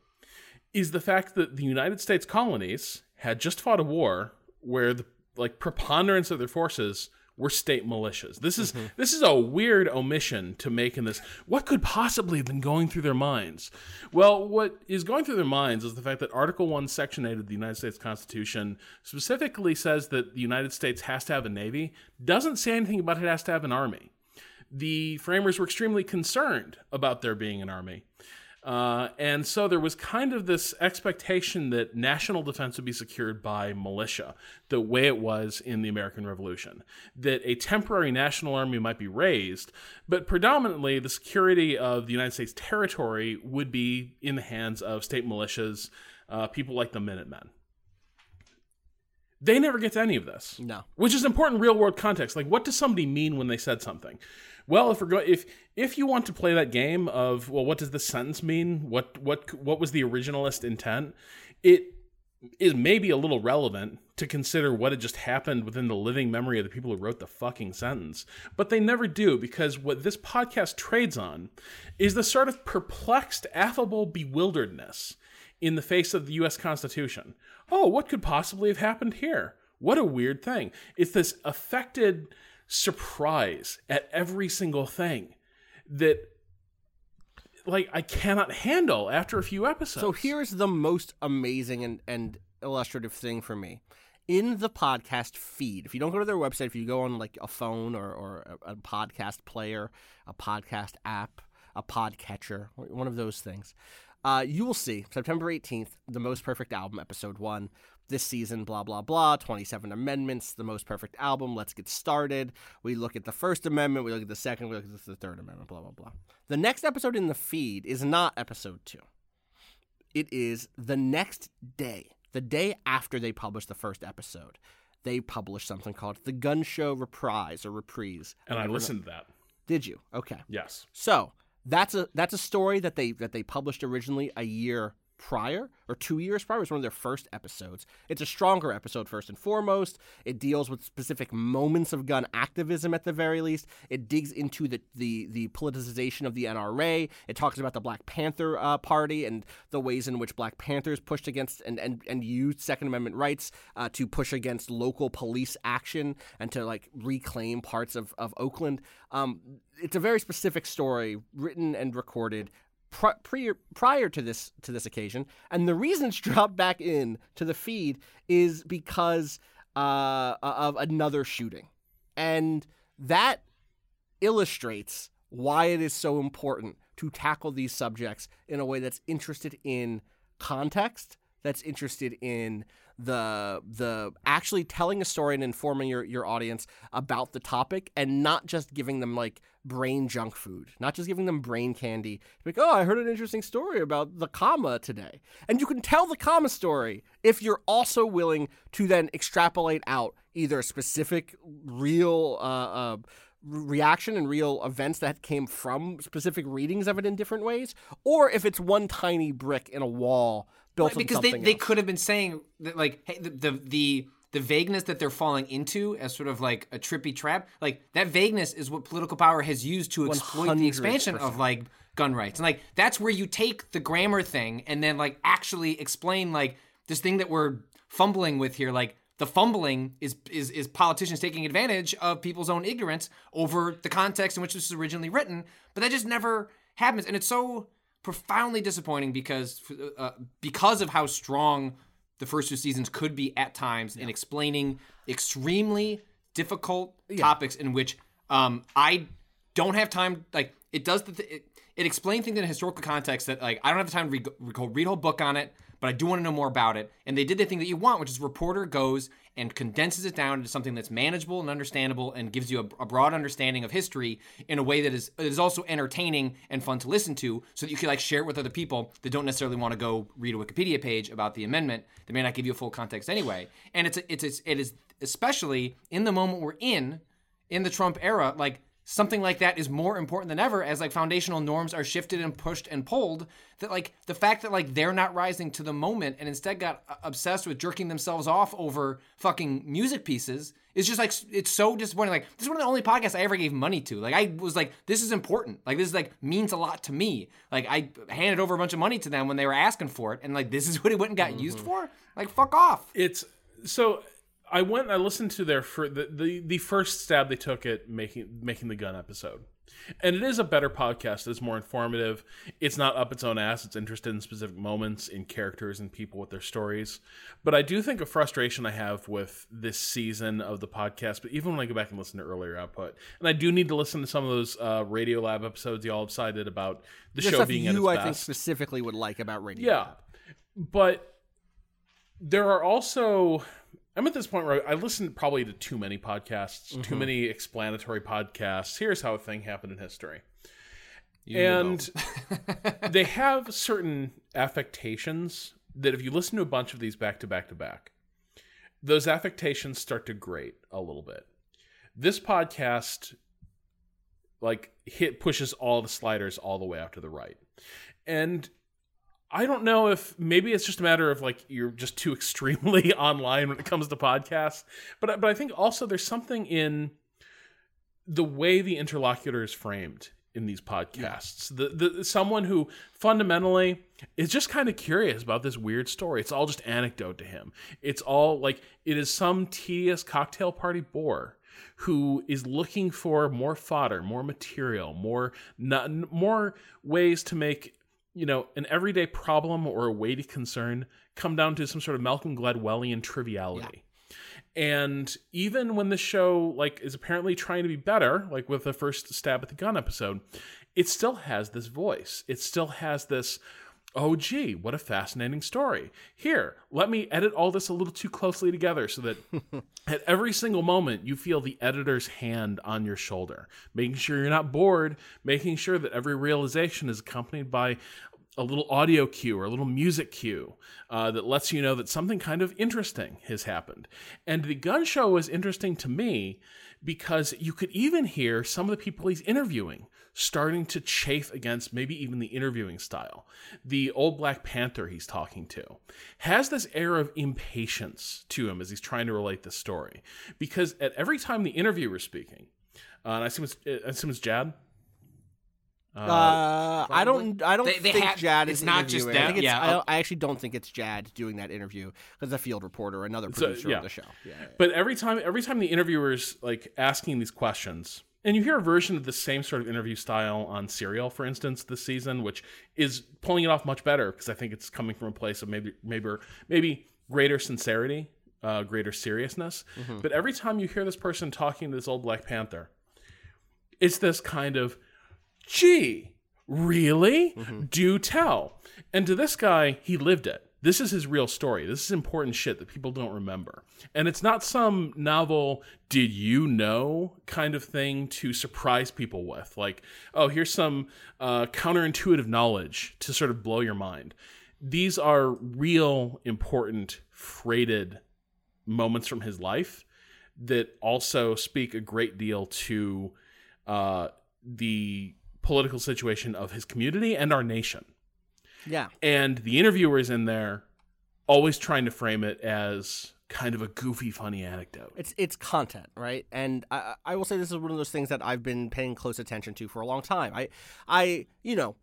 is the fact that the united states colonies had just fought a war where the like preponderance of their forces were state militias. This is mm-hmm. this is a weird omission to make in this. What could possibly have been going through their minds? Well, what is going through their minds is the fact that Article 1, Section 8 of the United States Constitution specifically says that the United States has to have a navy, doesn't say anything about it has to have an army. The framers were extremely concerned about there being an army. Uh, and so there was kind of this expectation that national defense would be secured by militia, the way it was in the American Revolution. That a temporary national army might be raised, but predominantly the security of the United States territory would be in the hands of state militias, uh, people like the Minutemen. They never get to any of this. No. Which is important real world context. Like, what does somebody mean when they said something? Well, if we're going, if if you want to play that game of well, what does this sentence mean? What what what was the originalist intent? It is maybe a little relevant to consider what had just happened within the living memory of the people who wrote the fucking sentence. But they never do because what this podcast trades on is the sort of perplexed, affable bewilderedness in the face of the US Constitution. Oh, what could possibly have happened here? What a weird thing. It's this affected surprise at every single thing that like I cannot handle after a few episodes. So here's the most amazing and, and illustrative thing for me. In the podcast feed, if you don't go to their website, if you go on like a phone or, or a, a podcast player, a podcast app, a podcatcher, one of those things, uh, you will see September 18th, the most perfect album, episode one. This season, blah, blah, blah, 27 amendments, the most perfect album. Let's get started. We look at the First Amendment, we look at the second, we look at the Third Amendment, blah, blah, blah. The next episode in the feed is not episode two, it is the next day, the day after they publish the first episode. They publish something called the Gun Show Reprise or Reprise. and I listened to that. Did you? Okay. Yes. So that's a that's a story that they that they published originally a year prior or two years prior. It was one of their first episodes. It's a stronger episode first and foremost. It deals with specific moments of gun activism at the very least. It digs into the the, the politicization of the NRA. It talks about the Black Panther uh, Party and the ways in which Black Panthers pushed against and and, and used Second Amendment rights uh, to push against local police action and to like reclaim parts of of Oakland. Um, it's a very specific story written and recorded pri- pre- prior to this to this occasion, and the reason it's [laughs] dropped back in to the feed is because uh, of another shooting, and that illustrates why it is so important to tackle these subjects in a way that's interested in context, that's interested in the the actually telling a story and informing your, your audience about the topic and not just giving them like brain junk food, not just giving them brain candy. Like, oh, I heard an interesting story about the comma today. And you can tell the comma story if you're also willing to then extrapolate out either a specific real uh, uh, reaction and real events that came from specific readings of it in different ways, or if it's one tiny brick in a wall built Right, because they, they could have been saying that like hey, the, the the the vagueness that they're falling into as sort of like a trippy trap like that vagueness is what political power has used to exploit the expansion of like gun rights. And like that's where you take the grammar thing and then like actually explain like this thing that we're fumbling with here like the fumbling is is is politicians taking advantage of people's own ignorance over the context in which this was originally written but that just never happens. And it's so profoundly disappointing because uh, because of how strong the first two seasons could be at times in explaining extremely difficult topics in which um, I don't have time. Like it does the th- it, it explains things in a historical context that like I don't have the time to read, read whole book on it, but I do want to know more about it. And they did the thing that you want, which is reporter goes and condenses it down into something that's manageable and understandable and gives you a, a broad understanding of history in a way that is is also entertaining and fun to listen to, so that you can like share it with other people that don't necessarily want to go read a Wikipedia page about the amendment. That may not give you a full context anyway. And it's it's, it's it is especially in the moment we're in in the Trump era, like something like that is more important than ever as like foundational norms are shifted and pushed and pulled that like the fact that like they're not rising to the moment and instead got obsessed with jerking themselves off over fucking music pieces is just like it's so disappointing. Like this is one of the only podcasts i ever gave money to. Like i was like this is important. Like this is like means a lot to me. Like i handed over a bunch of money to them when they were asking for it and like this is [laughs] what it went and got used mm-hmm. for? Like fuck off. It's so I went and I listened to their fir- the, the the first stab they took at making making the gun episode. And it is a better podcast. It's more informative. It's not up its own ass. It's interested in specific moments, in characters, and people with their stories. But I do think a frustration I have with this season of the podcast, but even when I go back and listen to earlier output, and I do need to listen to some of those uh, Radiolab episodes y'all have cited about the, The show being you, at its I best. think, specifically would like about radio. Yeah. But there are also I'm at this point where I listen probably to too many podcasts, too many explanatory podcasts. Here's how a thing happened in history. and [laughs] they have certain affectations that if you listen to a bunch of these back to back to back, those affectations start to grate a little bit. This podcast like hit pushes all the sliders all the way out to the right. And I don't know if maybe it's just a matter of like you're just too [laughs] extremely online when it comes to podcasts, but I- but I think also there's something in the way the interlocutor is framed in these podcasts. The the someone who fundamentally is just kind of curious about this weird story. It's all just anecdote to him. It's all like it is some tedious cocktail party bore who is looking for more fodder, more material, more not, more ways to make you know an everyday problem or a weighty concern come down to some sort of Malcolm Gladwellian triviality. And even when the show like is apparently trying to be better, like with the first stab at the gun episode, it still has this voice. It still has this oh gee, what a fascinating story. Here, let me edit all this a little too closely together so that [laughs] at every single moment you feel the editor's hand on your shoulder, making sure you're not bored, making sure that every realization is accompanied by a little audio cue or a little music cue uh, that lets you know that something kind of interesting has happened. And the gun show was interesting to me because you could even hear some of the people he's interviewing starting to chafe against maybe even the interviewing style. The old Black Panther he's talking to has this air of impatience to him as he's trying to relate the story. Because at every time the interviewer's speaking, uh, and I assume it's, I assume it's Jad. Uh, I don't. I don't They- they think have- Jad is not just interviewing. I, think it's, yeah. I, I actually don't think it's Jad doing that interview because a field reporter, another So, producer yeah. of the show. Yeah, yeah. But every time, every time the interviewer's like asking these questions, and you hear a version of the same sort of interview style on Serial, for instance, this season, which is pulling it off much better because I think it's coming from a place of maybe, maybe, maybe greater sincerity, uh, greater seriousness. But every time you hear this person talking to this old Black Panther, it's this kind of, gee, really? Do tell. And to this guy, he lived it. This is his real story. This is important shit that people don't remember. And it's not some novel, did you know kind of thing to surprise people with. Like, oh, here's some uh, counterintuitive knowledge to sort of blow your mind. These are real, important, freighted moments from his life that also speak a great deal to uh, the political situation of his community and our nation. Yeah. And the interviewer is in there, always trying to frame it as kind of a goofy, funny anecdote. It's it's content, right? And I I will say this is one of those things that I've been paying close attention to for a long time. I I you know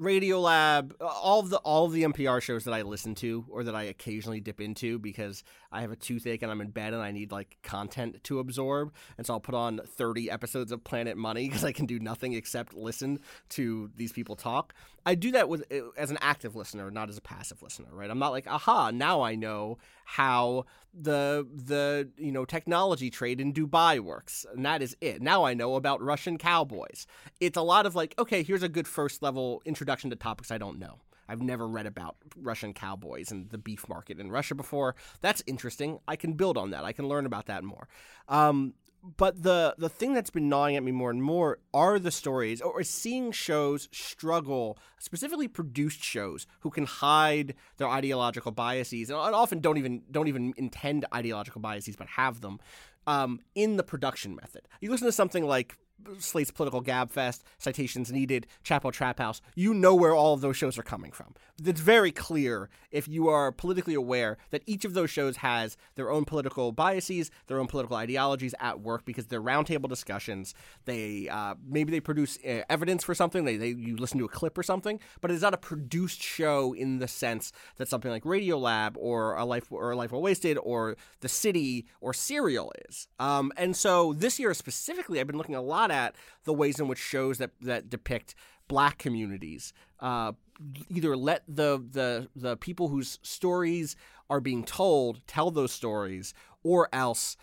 Radiolab, all of the all of the NPR shows that I listen to or that I occasionally dip into because I have a toothache and I'm in bed and I need like content to absorb, and so I'll put on 30 episodes of Planet Money [laughs] because I can do nothing except listen to these people talk. I do that with eh, as an active listener, not as a passive listener, right? I'm not like, aha, now I know how the the you know technology trade in Dubai works, and that is it. Now I know about Russian cowboys. It's a lot of like, okay, here's a good first level introduction to topics I don't know. I've never read about Russian cowboys and the beef market in Russia before. That's interesting. I can build on that. I can learn about that more. Um, but the the thing that's been gnawing at me more and more are the stories or seeing shows struggle specifically produced shows who can hide their ideological biases and often don't even don't even intend ideological biases but have them um, in the production method you listen to something like Slate's Political Gabfest, Citations Needed, Chapo Trap House, you know where all of those shows are coming from. It's very clear if you are politically aware that each of those shows has their own political biases, their own political ideologies at work because they're roundtable discussions. They uh, maybe they produce uh, evidence for something. They, they you listen to a clip or something, but it's not a produced show in the sense that something like Radiolab or a life or a Life Well Wasted or The City or Serial is. Um, and so this year specifically, I've been looking a lot at the ways in which shows that that depict black communities uh, either let the the the people whose stories are being told tell those stories or else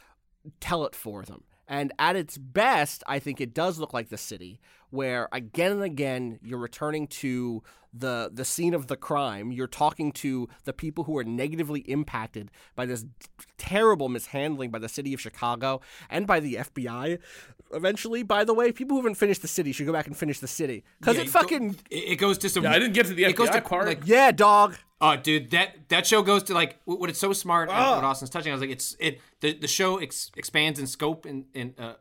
tell it for them. And at its best, I think it does look like the city, where again and again you're returning to the the scene of the crime. You're talking to the people who are negatively impacted by this terrible mishandling by the city of Chicago and by the FBI. Eventually, by the way, people who haven't finished the city should go back and finish the city because Yeah, it you go- fucking it, it goes to some. Yeah, I didn't get to the it goes FBI to part. Like, yeah, dog. Oh, dude, that that show goes to like wh- what it's so smart. and Ah. What Austin's touching, I was like, it's it. The, the show ex- expands in scope in in uh,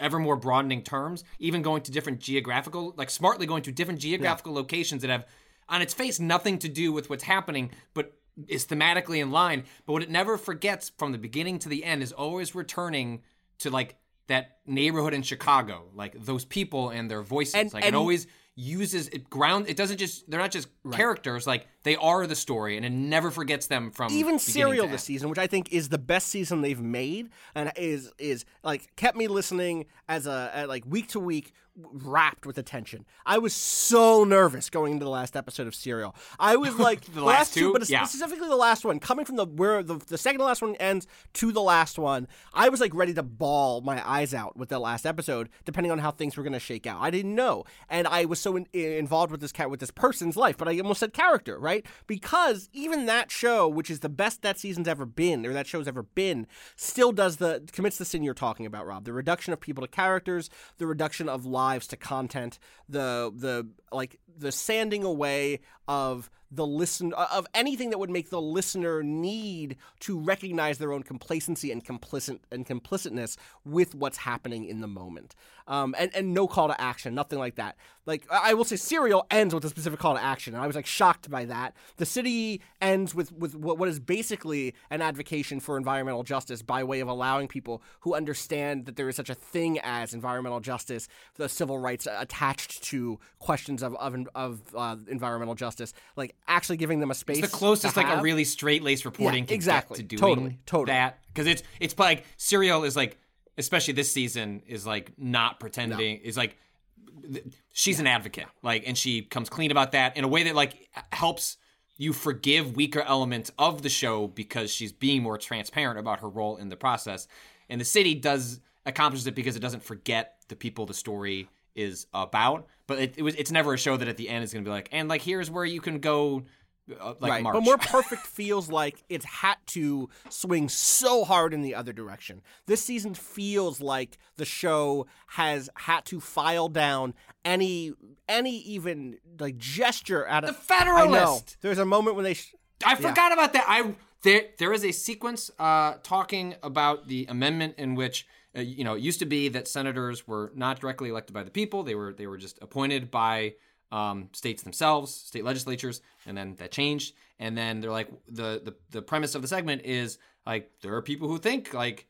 ever more broadening terms, even going to different geographical, like smartly going to different geographical locations that have, on its face, nothing to do with what's happening, but is thematically in line. But what it never forgets from the beginning to the end is always returning to like that neighborhood in Chicago, like those people and their voices. And- like and- it always uses it ground it doesn't just they're not just characters like they are the story and it never forgets them from even Serial this season, which I think is the best season they've made, and is is like kept me listening as a like week to week, wrapped with attention. I was so nervous going into the last episode of Serial. I was [laughs] like The last two? but Yeah. specifically the last one, coming from the where the, the second to last one ends to the last one. I was like ready to bawl my eyes out with the last episode, depending on how things were going to shake out. I didn't know, and I was so in, involved with this cat with this person's life, but I almost said character, right? Because even that show, which is the best that season's ever been, or that show's ever been, still does the commits the sin you're talking about, Rob. The reduction of people to characters, the reduction of lives to content, the the like the sanding away of the listen of anything that would make the listener need to recognize their own complacency and complicit and complicitness with what's happening in the moment. Um, and and no call to action, nothing like that. Like I will say, Serial ends with a specific call to action, and I was like shocked by that. The city ends with with what, what is basically an advocation for environmental justice by way of allowing people who understand that there is such a thing as environmental justice, the civil rights attached to questions of of, of uh, environmental justice, like actually giving them a space. it's the closest like a really straight laced reporting Yeah, can exactly. get to doing Totally, totally. that because it's it's like serial is like especially this season is like not pretending is like she's an advocate like and she comes clean about that in a way that like helps you forgive weaker elements of the show because she's being more transparent about her role in the process and the city does accomplishes it because it doesn't forget the people the story is about but it, it was it's never a show that at the end is going to be like and like here's where you can go uh, like right, March. but more [laughs] perfect feels like it's had to swing so hard in the other direction. This season feels like the show has had to file down any any even like gesture at a The a I know. Federalist! There's a moment when they. Sh- I forgot about that. I there there is a sequence uh, talking about the amendment in which uh, you know it used to be that senators were not directly elected by the people; they were they were just appointed by um, states themselves, state legislatures, and then that changed. And then they're like the the the premise of the segment is like there are people who think like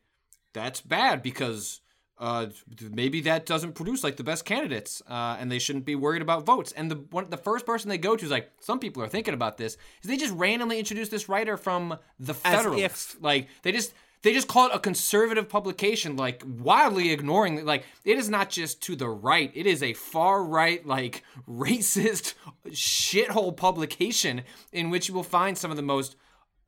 that's bad because uh, maybe that doesn't produce like the best candidates, uh, and they shouldn't be worried about votes. And the one, the first person they go to is like, some people are thinking about this. Is they just randomly introduce this writer from the Federalist, if- like they just they just call it a conservative publication, like wildly ignoring it. like it is not just to the right; it is a far right, like [laughs] racist shithole publication in which you will find some of the most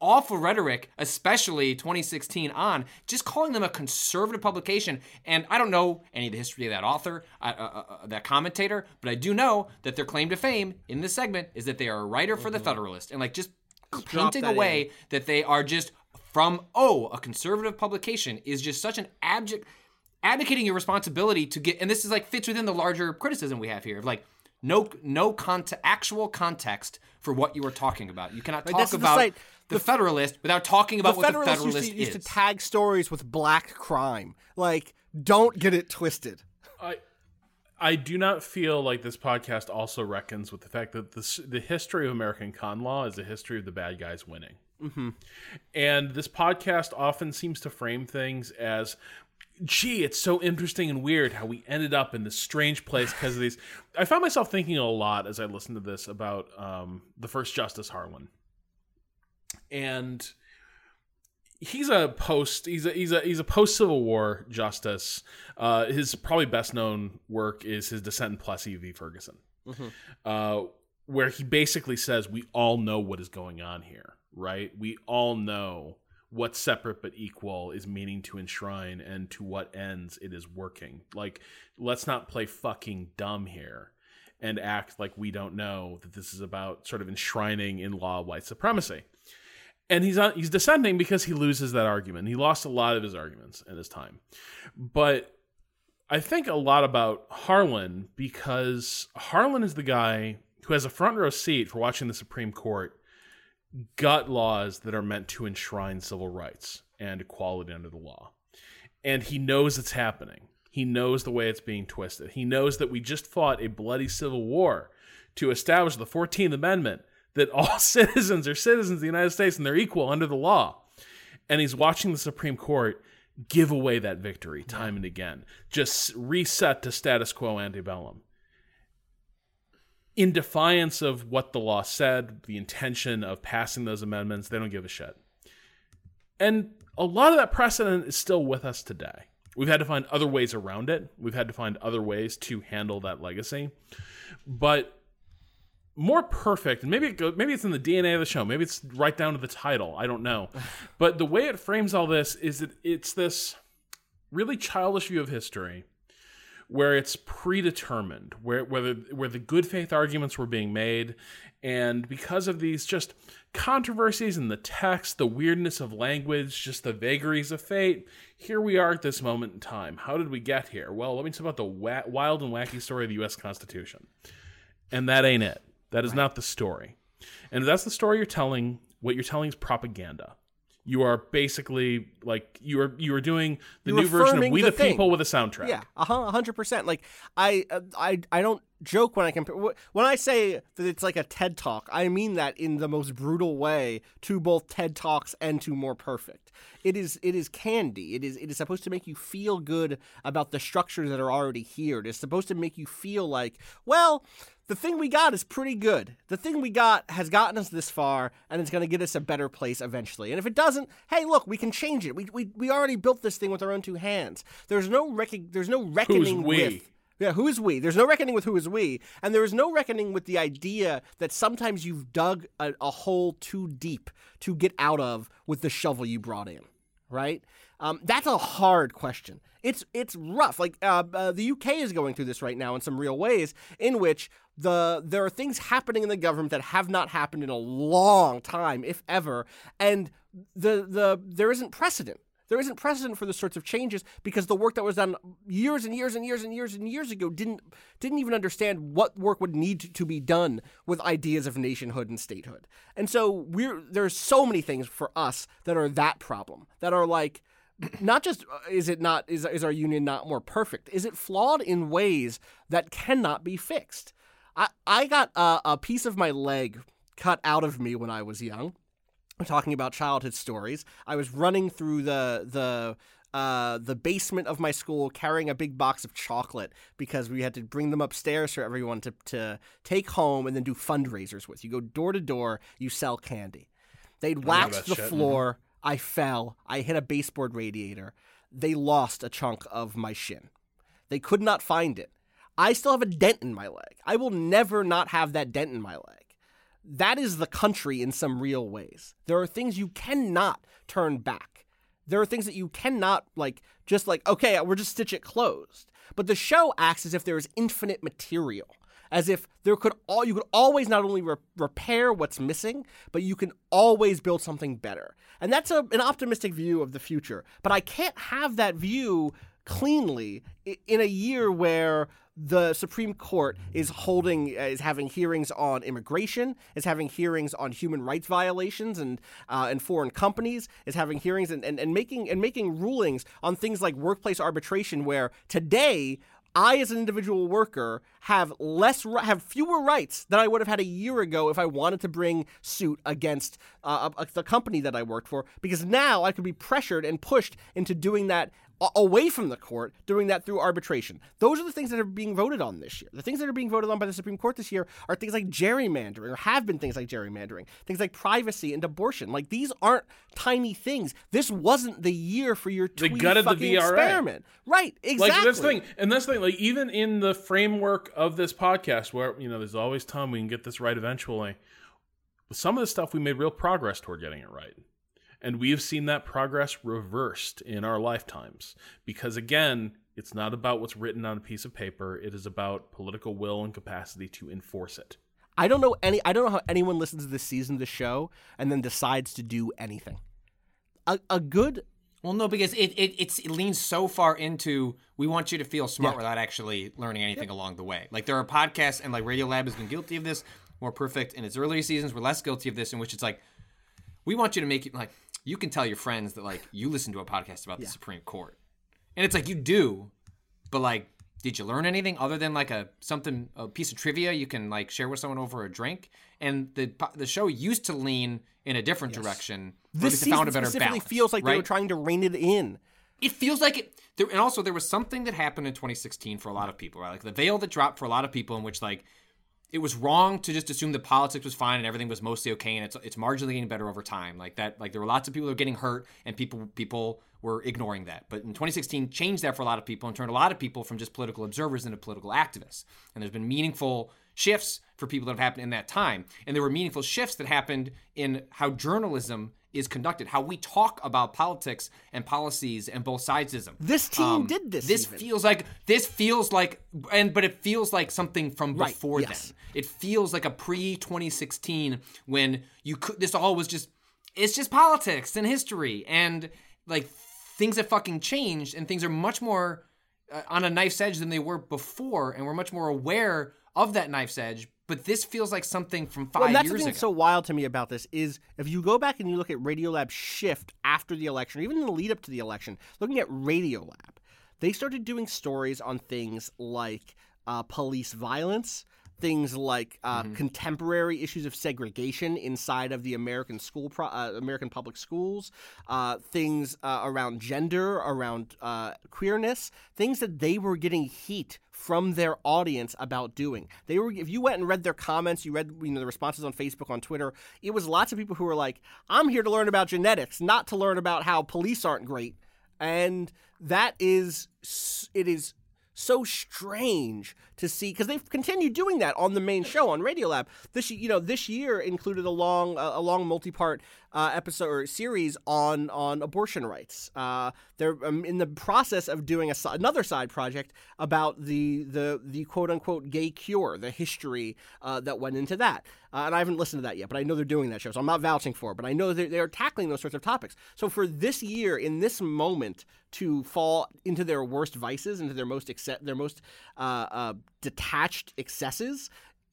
awful rhetoric, especially 2016 on, just calling them a conservative publication. And I don't know any of the history of that author, uh, uh, uh, that commentator, but I do know that their claim to fame in this segment is that they are a writer for the Federalist, and like just painting that away that they are just from oh a conservative publication is just such an abject advocating your responsibility to get and this is like fits within the larger criticism we have here of like no no conte- actual context for what you are talking about you cannot talk this is the about site- the, Federalist without talking about the what Federalists the Federalist used, to, used is. to tag stories with black crime. Like, don't get it twisted. I I do not feel like this podcast also reckons with the fact that this, the history of American con law is the history of the bad guys winning. Mm-hmm. And this podcast often seems to frame things as, gee, it's so interesting and weird how we ended up in this strange place because of these. [sighs] I found myself thinking a lot as I listened to this about um, the first Justice Harlan. And he's a post he's a he's a he's a post Civil War justice. Uh, his probably best known work is his dissent in Plessy v. Ferguson, mm-hmm. uh, where he basically says we all know what is going on here, right? We all know what separate but equal is meaning to enshrine and to what ends it is working. Like, let's not play fucking dumb here and act like we don't know that this is about sort of enshrining in law white supremacy and he's he's dissenting because he loses that argument. He lost a lot of his arguments in his time, but I think a lot about Harlan because Harlan is the guy who has a front row seat for watching the Supreme Court gut laws that are meant to enshrine civil rights and equality under the law, and he knows it's happening. He knows the way it's being twisted. He knows that we just fought a bloody civil war to establish the 14th Amendment that all [laughs] citizens are citizens of the United States and they're equal under the law. And he's watching the Supreme Court give away that victory time and again, just reset to status quo antebellum. In defiance of what the law said, the intention of passing those amendments, they don't give a shit. And a lot of that precedent is still with us today. We've had to find other ways around it. We've had to find other ways to handle that legacy. But more perfect and maybe it go, maybe it's in the DNA of the show maybe it's right down to the title I don't know [laughs] but the way it frames all this is that it's this really childish view of history where it's predetermined where where the, where the good faith arguments were being made. And because of these just controversies in the text the weirdness of language just the vagaries of fate here we are at this moment in time. How did we get here? Well let me talk about the wa- wild and wacky story of the US Constitution. And that ain't it. That is not the story. And if that's the story you're telling, what you're telling is propaganda. You are basically like you are you are doing the you're new version of We the, the People with a soundtrack. Yeah, hundred percent. Like I uh, I I don't joke when I compare when I say that it's like a TED talk. I mean that in the most brutal way to both TED talks and to More Perfect. It is it is candy. It is it is supposed to make you feel good about the structures that are already here. It is supposed to make you feel like well the thing we got is pretty good. The thing we got has gotten us this far, and it's going to get us a better place eventually. And if it doesn't, hey, look, we can change it. We, we, we already built this thing with our own two hands. There's no rec- there's no reckoning with. Yeah, who is we? There's no reckoning with who is we, and there is no reckoning with the idea that sometimes you've dug a, a hole too deep to get out of with the shovel you brought in, right? Um, that's a hard question. It's it's rough. Like uh, uh, the UK is going through this right now in some real ways, in which the there are things happening in the government that have not happened in a long time, if ever, and the the there isn't precedent. There isn't precedent for the sorts of changes because the work that was done years and years and years and years and years ago didn't didn't even understand what work would need to be done with ideas of nationhood and statehood. And so we're there's so many things for us that are that problem that are like not just uh, is it not is is our union not more perfect? Is it flawed in ways that cannot be fixed? I, I got a, a piece of my leg cut out of me when I was young. I'm talking about childhood stories. I was running through the the uh, the basement of my school carrying a big box of chocolate because we had to bring them upstairs for everyone to, to take home and then do fundraisers with. You go door to door, you sell candy. They'd waxed the shit. floor. Mm-hmm. I fell. I hit a baseboard radiator. They lost a chunk of my shin. They could not find it. I still have a dent in my leg. I will never not have that dent in my leg. That is the country in some real ways. There are things you cannot turn back. There are things that you cannot like just like okay, we're just stitch it closed. But the show acts as if there is infinite material, as if there could all you could always not only re- repair what's missing, but you can always build something better. And that's a, an optimistic view of the future. But I can't have that view cleanly in a year where the Supreme Court is holding is having hearings on immigration, is having hearings on human rights violations and uh, and foreign companies, is having hearings and, and, and making and making rulings on things like workplace arbitration where today I, as an individual worker, have less have fewer rights than I would have had a year ago if I wanted to bring suit against uh, a- a- the company that I worked for. Because now I could be pressured and pushed into doing that away from the court, doing that through arbitration. Those are the things that are being voted on this year. The things that are being voted on by the Supreme Court this year are things like gerrymandering, or have been things like gerrymandering, things like privacy and abortion. Like these aren't tiny things. This wasn't the year for your They twee gutted the fucking VRA. experiment. Right, exactly. Like that's the thing, and that's the thing. Like even in the framework of this podcast, where you know there's always time we can get this right eventually. Some of the stuff we made real progress toward getting it right, and we have seen that progress reversed in our lifetimes. Because again, it's not about what's written on a piece of paper; it is about political will and capacity to enforce it. I don't know any. I don't know how anyone listens to this season of the show and then decides to do anything. A, a good Well, no, because it, it it's, it leans so far into we want you to feel smart Yeah. without actually learning anything along the way. Like there are podcasts, and like Radiolab has been guilty of this. More perfect in its earlier seasons, we're less guilty of this, in which it's like we want you to make it like you can tell your friends that like you listen to a podcast about the Supreme Court, and it's like you do, but like. Did you learn anything other than like a something a piece of trivia you can like share with someone over a drink? And the the show used to lean in a different direction. this season found a better specifically balance, feels like they were trying to rein it in. it feels like it there, and also there was something that happened in 2016 for a lot of people right like the veil that dropped for a lot of people in which like it was wrong to just assume that politics was fine and everything was mostly okay and it's it's marginally getting better over time. Like that like there were lots of people that were getting hurt and people people were ignoring that. But in 2016 changed that for a lot of people and turned a lot of people from just political observers into political activists. And there's been meaningful shifts for people that have happened in that time. And there were meaningful shifts that happened in how journalism is conducted, how we talk about politics and policies and both sidesism. This team Um, did this. This even. feels like this feels like and but it feels like something from Right, before yes. then. It feels like a pre 2016 when you could this all was just it's just politics and history and like things have fucking changed and things are much more uh, on a knife's edge than they were before and we're much more aware of that knife's edge. But this feels like something from five Well, that's the years thing ago. that's so wild to me about this is if you go back and you look at Radiolab shift after the election, or even in the lead up to the election, looking at Radiolab, they started doing stories on things like uh, police violence, things like uh, Mm-hmm. contemporary issues of segregation inside of the American school, pro- uh, American public schools, uh, things uh, around gender, around uh, queerness, things that they were getting heat from their audience about doing. They were if you went and read their comments, you read you know the responses on Facebook, on Twitter, it was lots of people who were like, "I'm here to learn about genetics, not to learn about how police aren't great." And that is it is so strange to see because they've continued doing that on the main show on Radiolab. This you know this year included a long a long multi-part uh, episode or series on on abortion rights. Uh, they're um, in the process of doing a, another side project about the the the quote unquote gay cure, the history uh, that went into that. Uh, and I haven't listened to that yet, but I know they're doing that show, so I'm not vouching for it. But I know they're, they're tackling those sorts of topics. So for this year, in this moment, to fall into their worst vices, into their most accept, their most uh, uh, detached excesses,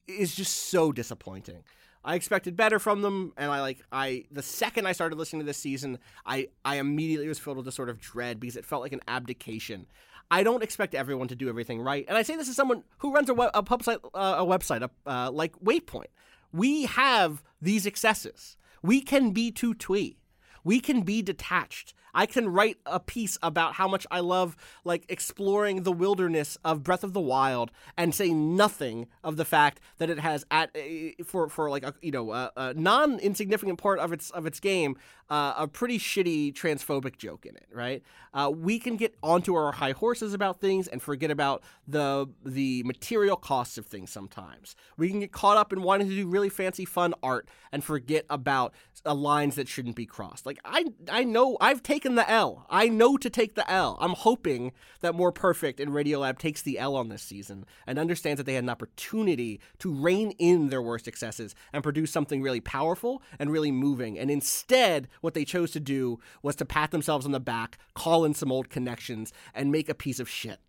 is just so disappointing. I expected better from them, and I like I the second I started listening to this season, I I immediately was filled with a sort of dread because it felt like an abdication. I don't expect everyone to do everything right, and I say this as someone who runs a, web, a pub site, uh, a website uh, like Waypoint. We have these excesses. We can be too twee. We can be detached. I can write a piece about how much I love like exploring the wilderness of Breath of the Wild and say nothing of the fact that it has at eh, for for like a you know a, a non insignificant part of its of its game uh, a pretty shitty transphobic joke in it. Right? Uh, we can get onto our high horses about things and forget about the the material costs of things. Sometimes we can get caught up in wanting to do really fancy fun art and forget about uh, lines that shouldn't be crossed. Like I I know I've taken the L. I know to take the L. I'm hoping that More Perfect and Radiolab takes the L on this season and understands that they had an opportunity to rein in their worst excesses and produce something really powerful and really moving. And instead, what they chose to do was to pat themselves on the back, call in some old connections, and make a piece of shit.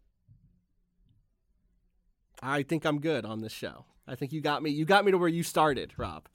I think I'm good on this show. I think you got me. You got me to where you started, Rob.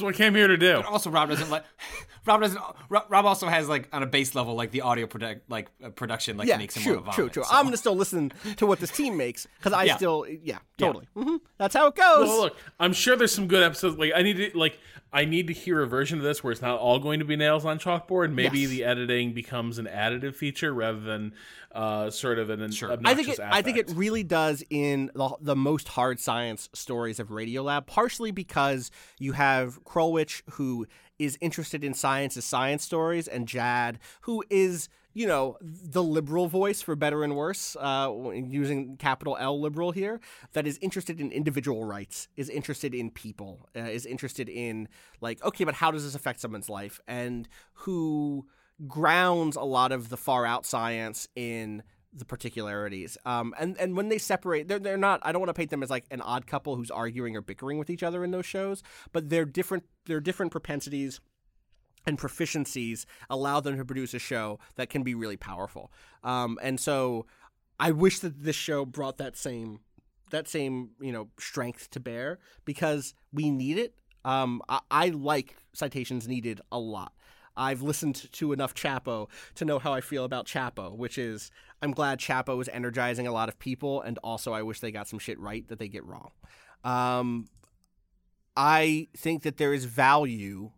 It's That's what I came here to do. Also, Rob doesn't let. [laughs] Rob doesn't. Rob Rob also has like on a base level, like the audio product, like uh, production, like Yeah, makes him true, want to true, vomit. true. so- I'm gonna still listen to what this team makes because I Yeah. still, yeah, totally. hmm That's how it goes. Well, look, I'm sure there's some good episodes. Like I need to like I need to hear a version of this where it's not all going to be nails on chalkboard. Maybe Yes. the editing becomes an additive feature rather than uh, sort of an Sure. obnoxious I think it. I think it really does in the, the most hard science stories of Radiolab. Partially because you have Krulwich, who is interested in science as science stories, and Jad, who is you know the liberal voice for better and worse, uh, using capital L liberal here. That is interested in individual rights, is interested in people, uh, is interested in like okay, but how does this affect someone's life, and who grounds a lot of the far out science in the particularities. Um, and and when they separate, they're they're not. I don't want to paint them as like an odd couple who's arguing or bickering with each other in those shows, but they're different. They're different propensities and proficiencies allow them to produce a show that can be really powerful. Um, and so, I wish that this show brought that same that same you know strength to bear because we need it. Um, I, I like citations needed a lot. I've listened to enough Chapo to know how I feel about Chapo, which is I'm glad Chapo is energizing a lot of people, and also I wish they got some shit right that they get wrong. Um, I think that there is value.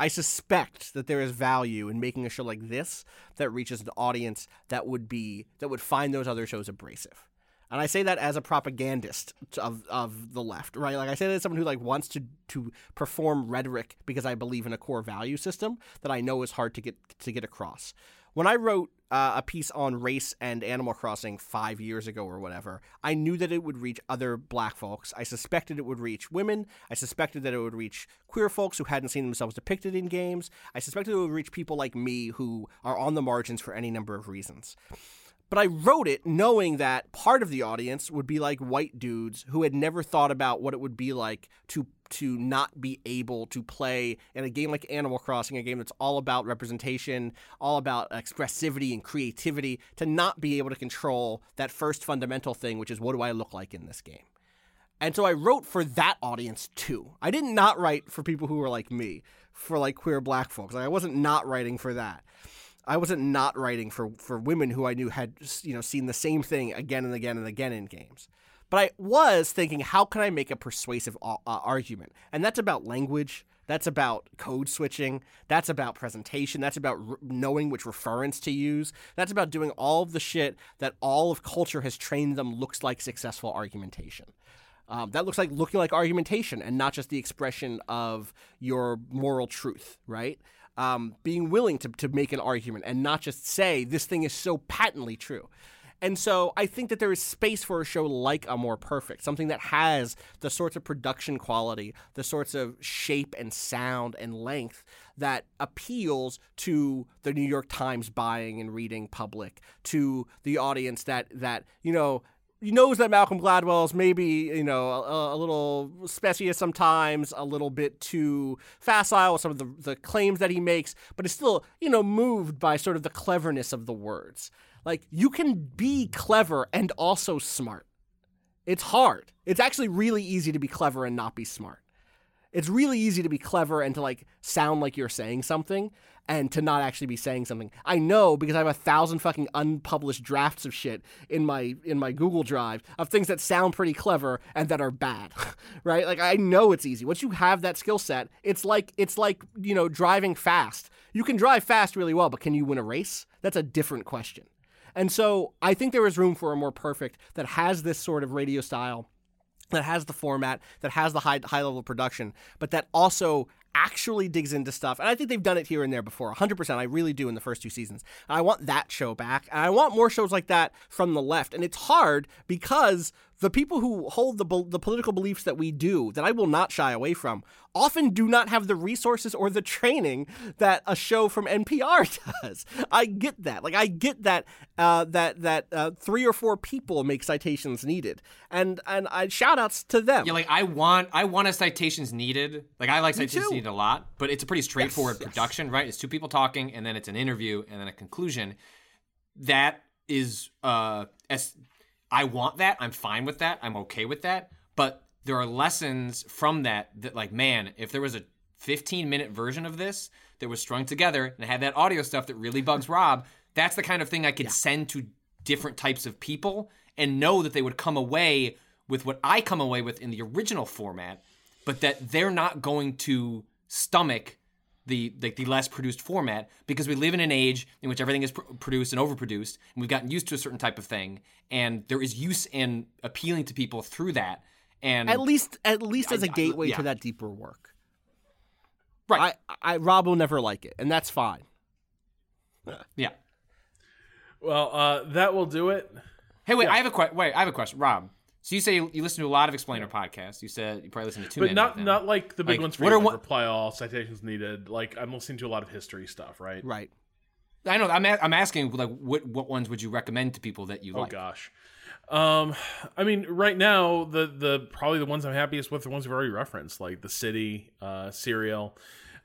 I suspect that there is value in making a show like this that reaches an audience that would be that would find those other shows abrasive. And I say that as a propagandist of of the left, right? Like I say that as someone who like wants to to perform rhetoric because I believe in a core value system that I know is hard to get to get across. When I wrote uh, a piece on race and Animal Crossing five years ago or whatever, I knew that it would reach other black folks. I suspected it would reach women. I suspected that it would reach queer folks who hadn't seen themselves depicted in games. I suspected it would reach people like me who are on the margins for any number of reasons. But I wrote it knowing that part of the audience would be like white dudes who had never thought about what it would be like to to not be able to play in a game like Animal Crossing, a game that's all about representation, all about expressivity and creativity, to not be able to control that first fundamental thing, which is what do I look like in this game? And so I wrote for that audience too. I did not write for people who were like me, for like queer black folks. Like I wasn't not writing for that. I wasn't not writing for for women who I knew had you know seen the same thing again and again and again in games. But I was thinking, how can I make a persuasive uh, argument? And that's about language. That's about code switching. That's about presentation. That's about knowing which reference to use. That's about doing all of the shit that all of culture has trained them looks like successful argumentation. Um, that looks like looking like argumentation and not just the expression of your moral truth, right? Um, being willing to, to make an argument and not just say this thing is so patently true. And so I think that there is space for a show like A More Perfect, something that has the sorts of production quality, the sorts of shape and sound and length that appeals to the New York Times buying and reading public, to the audience that that you know he knows that Malcolm Gladwell is maybe you know a, a little specious sometimes, a little bit too facile with some of the, the claims that he makes, but is still you know moved by sort of the cleverness of the words. Like you can be clever and also smart. It's hard. It's actually really easy to be clever and not be smart. It's really easy to be clever and to like sound like you're saying something and to not actually be saying something. I know because I have a thousand fucking unpublished drafts of shit in my in my Google Drive of things that sound pretty clever and that are bad. [laughs] right? Like I know it's easy. Once you have that skill set, it's like it's like, you know, driving fast. You can drive fast really well, but can you win a race? That's a different question. And so I think there is room for a more perfect that has this sort of radio style that has the format, that has the high high level production, but that also actually digs into stuff. And I think they've done it here and there before. 100%. I really do in the first two seasons. And I want that show back. And I want more shows like that from the left. And it's hard because the people who hold the the political beliefs that we do, that I will not shy away from, often do not have the resources or the training that a show from NPR [laughs] does. I get that. Like I get that uh, that that uh, three or four people make citations needed, and and I shout outs to them. Yeah, like I want I want a citations needed. Like I like citations too. needed a lot, but it's a pretty straightforward Yes, yes. production, right? It's two people talking and then it's an interview and then a conclusion. That is uh as I want that. I'm fine with that. I'm okay with that. But there are lessons from that that like man, if there was a 15 minute version of this that was strung together and had that audio stuff that really bugs [laughs] Rob, that's the kind of thing I could send to different types of people and know that they would come away with what I come away with in the original format, but that they're not going to stomach the like the less produced format because we live in an age in which everything is pr- produced and overproduced and we've gotten used to a certain type of thing and there is use in appealing to people through that and At least, at least as a I- gateway yeah. to that deeper work. right I, I, Rob will never like it, and that's fine. [laughs] yeah Well, uh, that will do it. hey wait I have a que- wait I have a question Rob so you say you listen to a lot of explainer podcasts you said you probably listen to too But many not not like the big Like, ones for what are reply all citations needed. Like I'm listening to a lot of history stuff, right? Right. I know I'm a- I'm asking like what what ones would you recommend to people that you Oh like gosh. Um, I mean, right now the the probably the ones I'm happiest with are the ones we've already referenced, like the City, uh, Serial.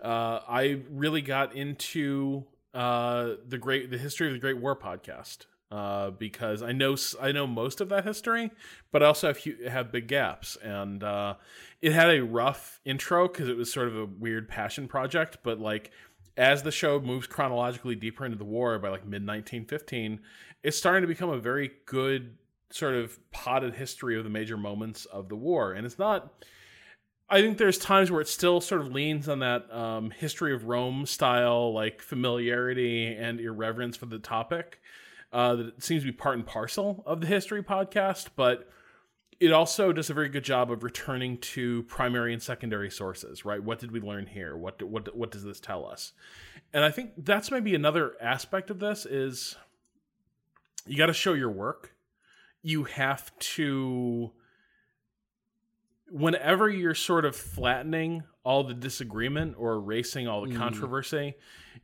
Uh, I really got into uh the great the history of the Great War podcast. Uh, because I know I know most of that history, but I also have have big gaps, and uh, it had a rough intro because it was sort of a weird passion project. But like as the show moves chronologically deeper into the war by like mid 1915, it's starting to become a very good sort of potted history of the major moments of the war. And it's not, I think there's times where it still sort of leans on that um, history of Rome style, like familiarity and irreverence for the topic. Uh, that seems to be part and parcel of the history podcast, but it also does a very good job of returning to primary and secondary sources, right? What did we learn here? What what what does this tell us? And I think that's maybe another aspect of this is you got to show your work. You have to whenever you're sort of flattening all the disagreement or erasing all the controversy,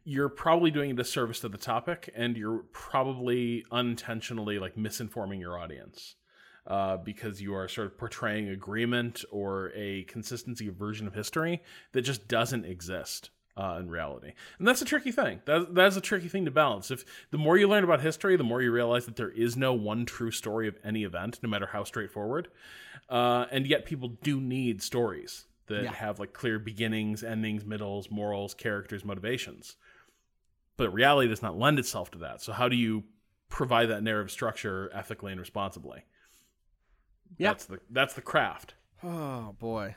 you're probably doing a disservice to the topic and you're probably unintentionally like misinforming your audience uh, because you are sort of portraying agreement or a consistency of version of history that just doesn't exist uh, in reality. And that's a tricky thing. That, that's a tricky thing to balance. If the more you learn about history, the more you realize that there is no one true story of any event, no matter how straightforward. Uh, and yet people do need stories that have like clear beginnings, endings, middles, morals, characters, motivations. But reality does not lend itself to that. So how do you provide that narrative structure ethically and responsibly? Yeah. That's the that's the craft. Oh boy.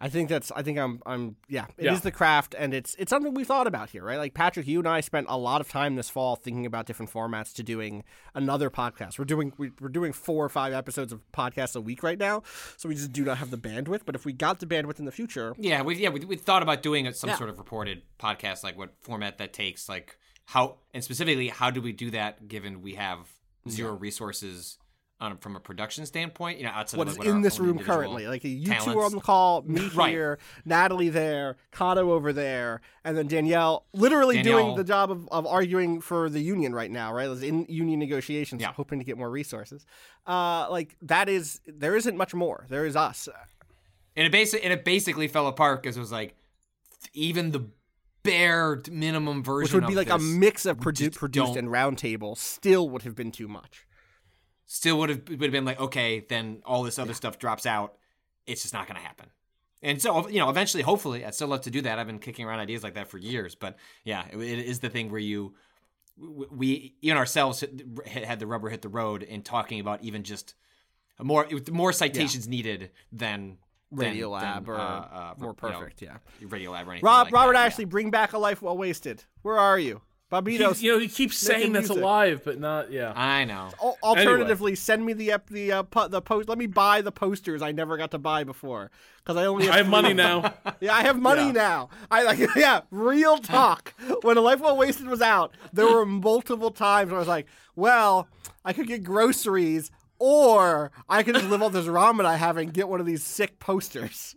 I think that's I think I'm I'm yeah, it is Yeah. the craft and it's it's something we thought about here, right? Like Patrick, you and I spent a lot of time this fall thinking about different formats to doing another podcast. We're doing we- we're doing four or five episodes of podcasts a week right now, so we just do not have the bandwidth, but if we got the bandwidth in the future, Yeah, we yeah we, we thought about doing some Yeah. sort of reported podcast, like what format that takes, like how and specifically how do we do that given we have zero resources on from a production standpoint, you know, outside what of like, what in this room currently. Like you two are on the call, me [laughs] Right. here, Natalie there, Kato over there, and then Danielle literally doing the job of, of arguing for the union right now, right? In union negotiations, Yeah. hoping to get more resources. Uh, like that is there isn't much more. There is us. and it basic and it basically fell apart because it was like even the bare minimum version, Which would be like a mix of produ- produced and roundtable still would have been too much. Still would have would have been like okay, then all this other stuff drops out. It's just not going to happen. And so, you know, eventually, hopefully, I'd still love to do that. I've been kicking around ideas like that for years. But yeah, it, it is the thing where you, we, even ourselves had the rubber hit the road in talking about even just more, more citations needed than than- Radiolab than, or uh, uh, more you know, perfect, yeah. Radiolab or anything. Rob, like Robert that, yeah. Ashley, bring back a life well wasted. Where are you? Bobito's. He, you know, he keeps saying that's music. alive, but not yeah. I know. Al- Alternatively, send me the ep- the uh, po- the post. Let me buy the posters I never got to buy before because I only have I have money now. Yeah, I have money Yeah. now. I like [laughs] yeah, real talk. when A Life Well Wasted was out, there were multiple times where I was like, well, I could get groceries or I could just live off this ramen I have and get one of these sick posters.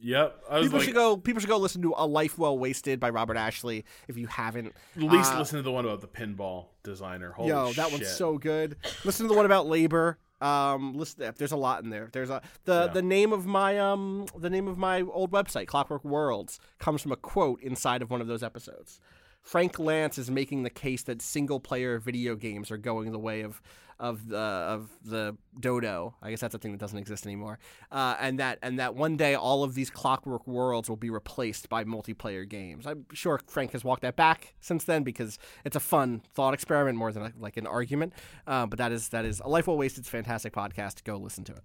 Yep. I was People like, should go. People should go listen to "A Life Well Wasted" by Robert Ashley if you haven't. at least Uh, listen to the one about the pinball designer. Holy Yo, that one's so good. Listen to the one about labor. Um, listen, there's a lot in there. There's a the Yeah. the name of my um the name of my old website, Clockwork Worlds, comes from a quote inside of one of those episodes. Frank Lantz is making the case that single player video games are going the way of of the of the dodo. I guess that's a thing that doesn't exist anymore. Uh, and that and that one day all of these clockwork worlds will be replaced by multiplayer games. I'm sure Frank has walked that back since then because it's a fun thought experiment more than a, like an argument. Uh, but that is that is a life well wasted. Fantastic podcast. Go listen to it.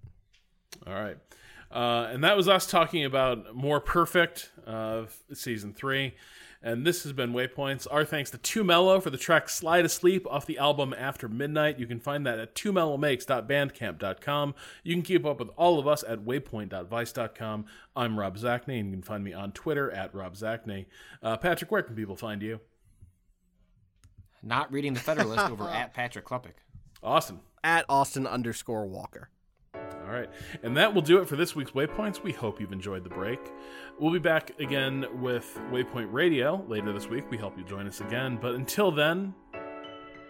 All right. Uh, and that was us talking about More Perfect uh, season three. And this has been Waypoints. Our thanks to Too Mellow for the track Slide Asleep off the album After Midnight. You can find that at twomellowmakes.bandcamp.com. You can keep up with all of us at waypoint.vice.com. I'm Rob Zacny, and you can find me on Twitter at Rob Zacny. Uh, Patrick, where can people find you? Not reading the Federalist over at Patrick Klepek. Awesome. At Austin underscore Walker. All right. And that will do it for this week's Waypoints. We hope you've enjoyed the break. We'll be back again with Waypoint Radio later this week. We hope you join us again. But until then,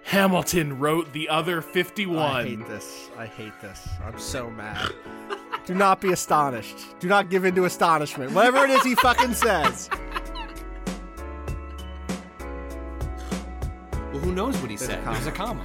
Hamilton wrote the other 51. I hate this. I hate this. I'm so mad. [laughs] Do not be astonished. Do not give in to astonishment. Whatever it is he fucking says. Well, who knows what he said? There's a comma.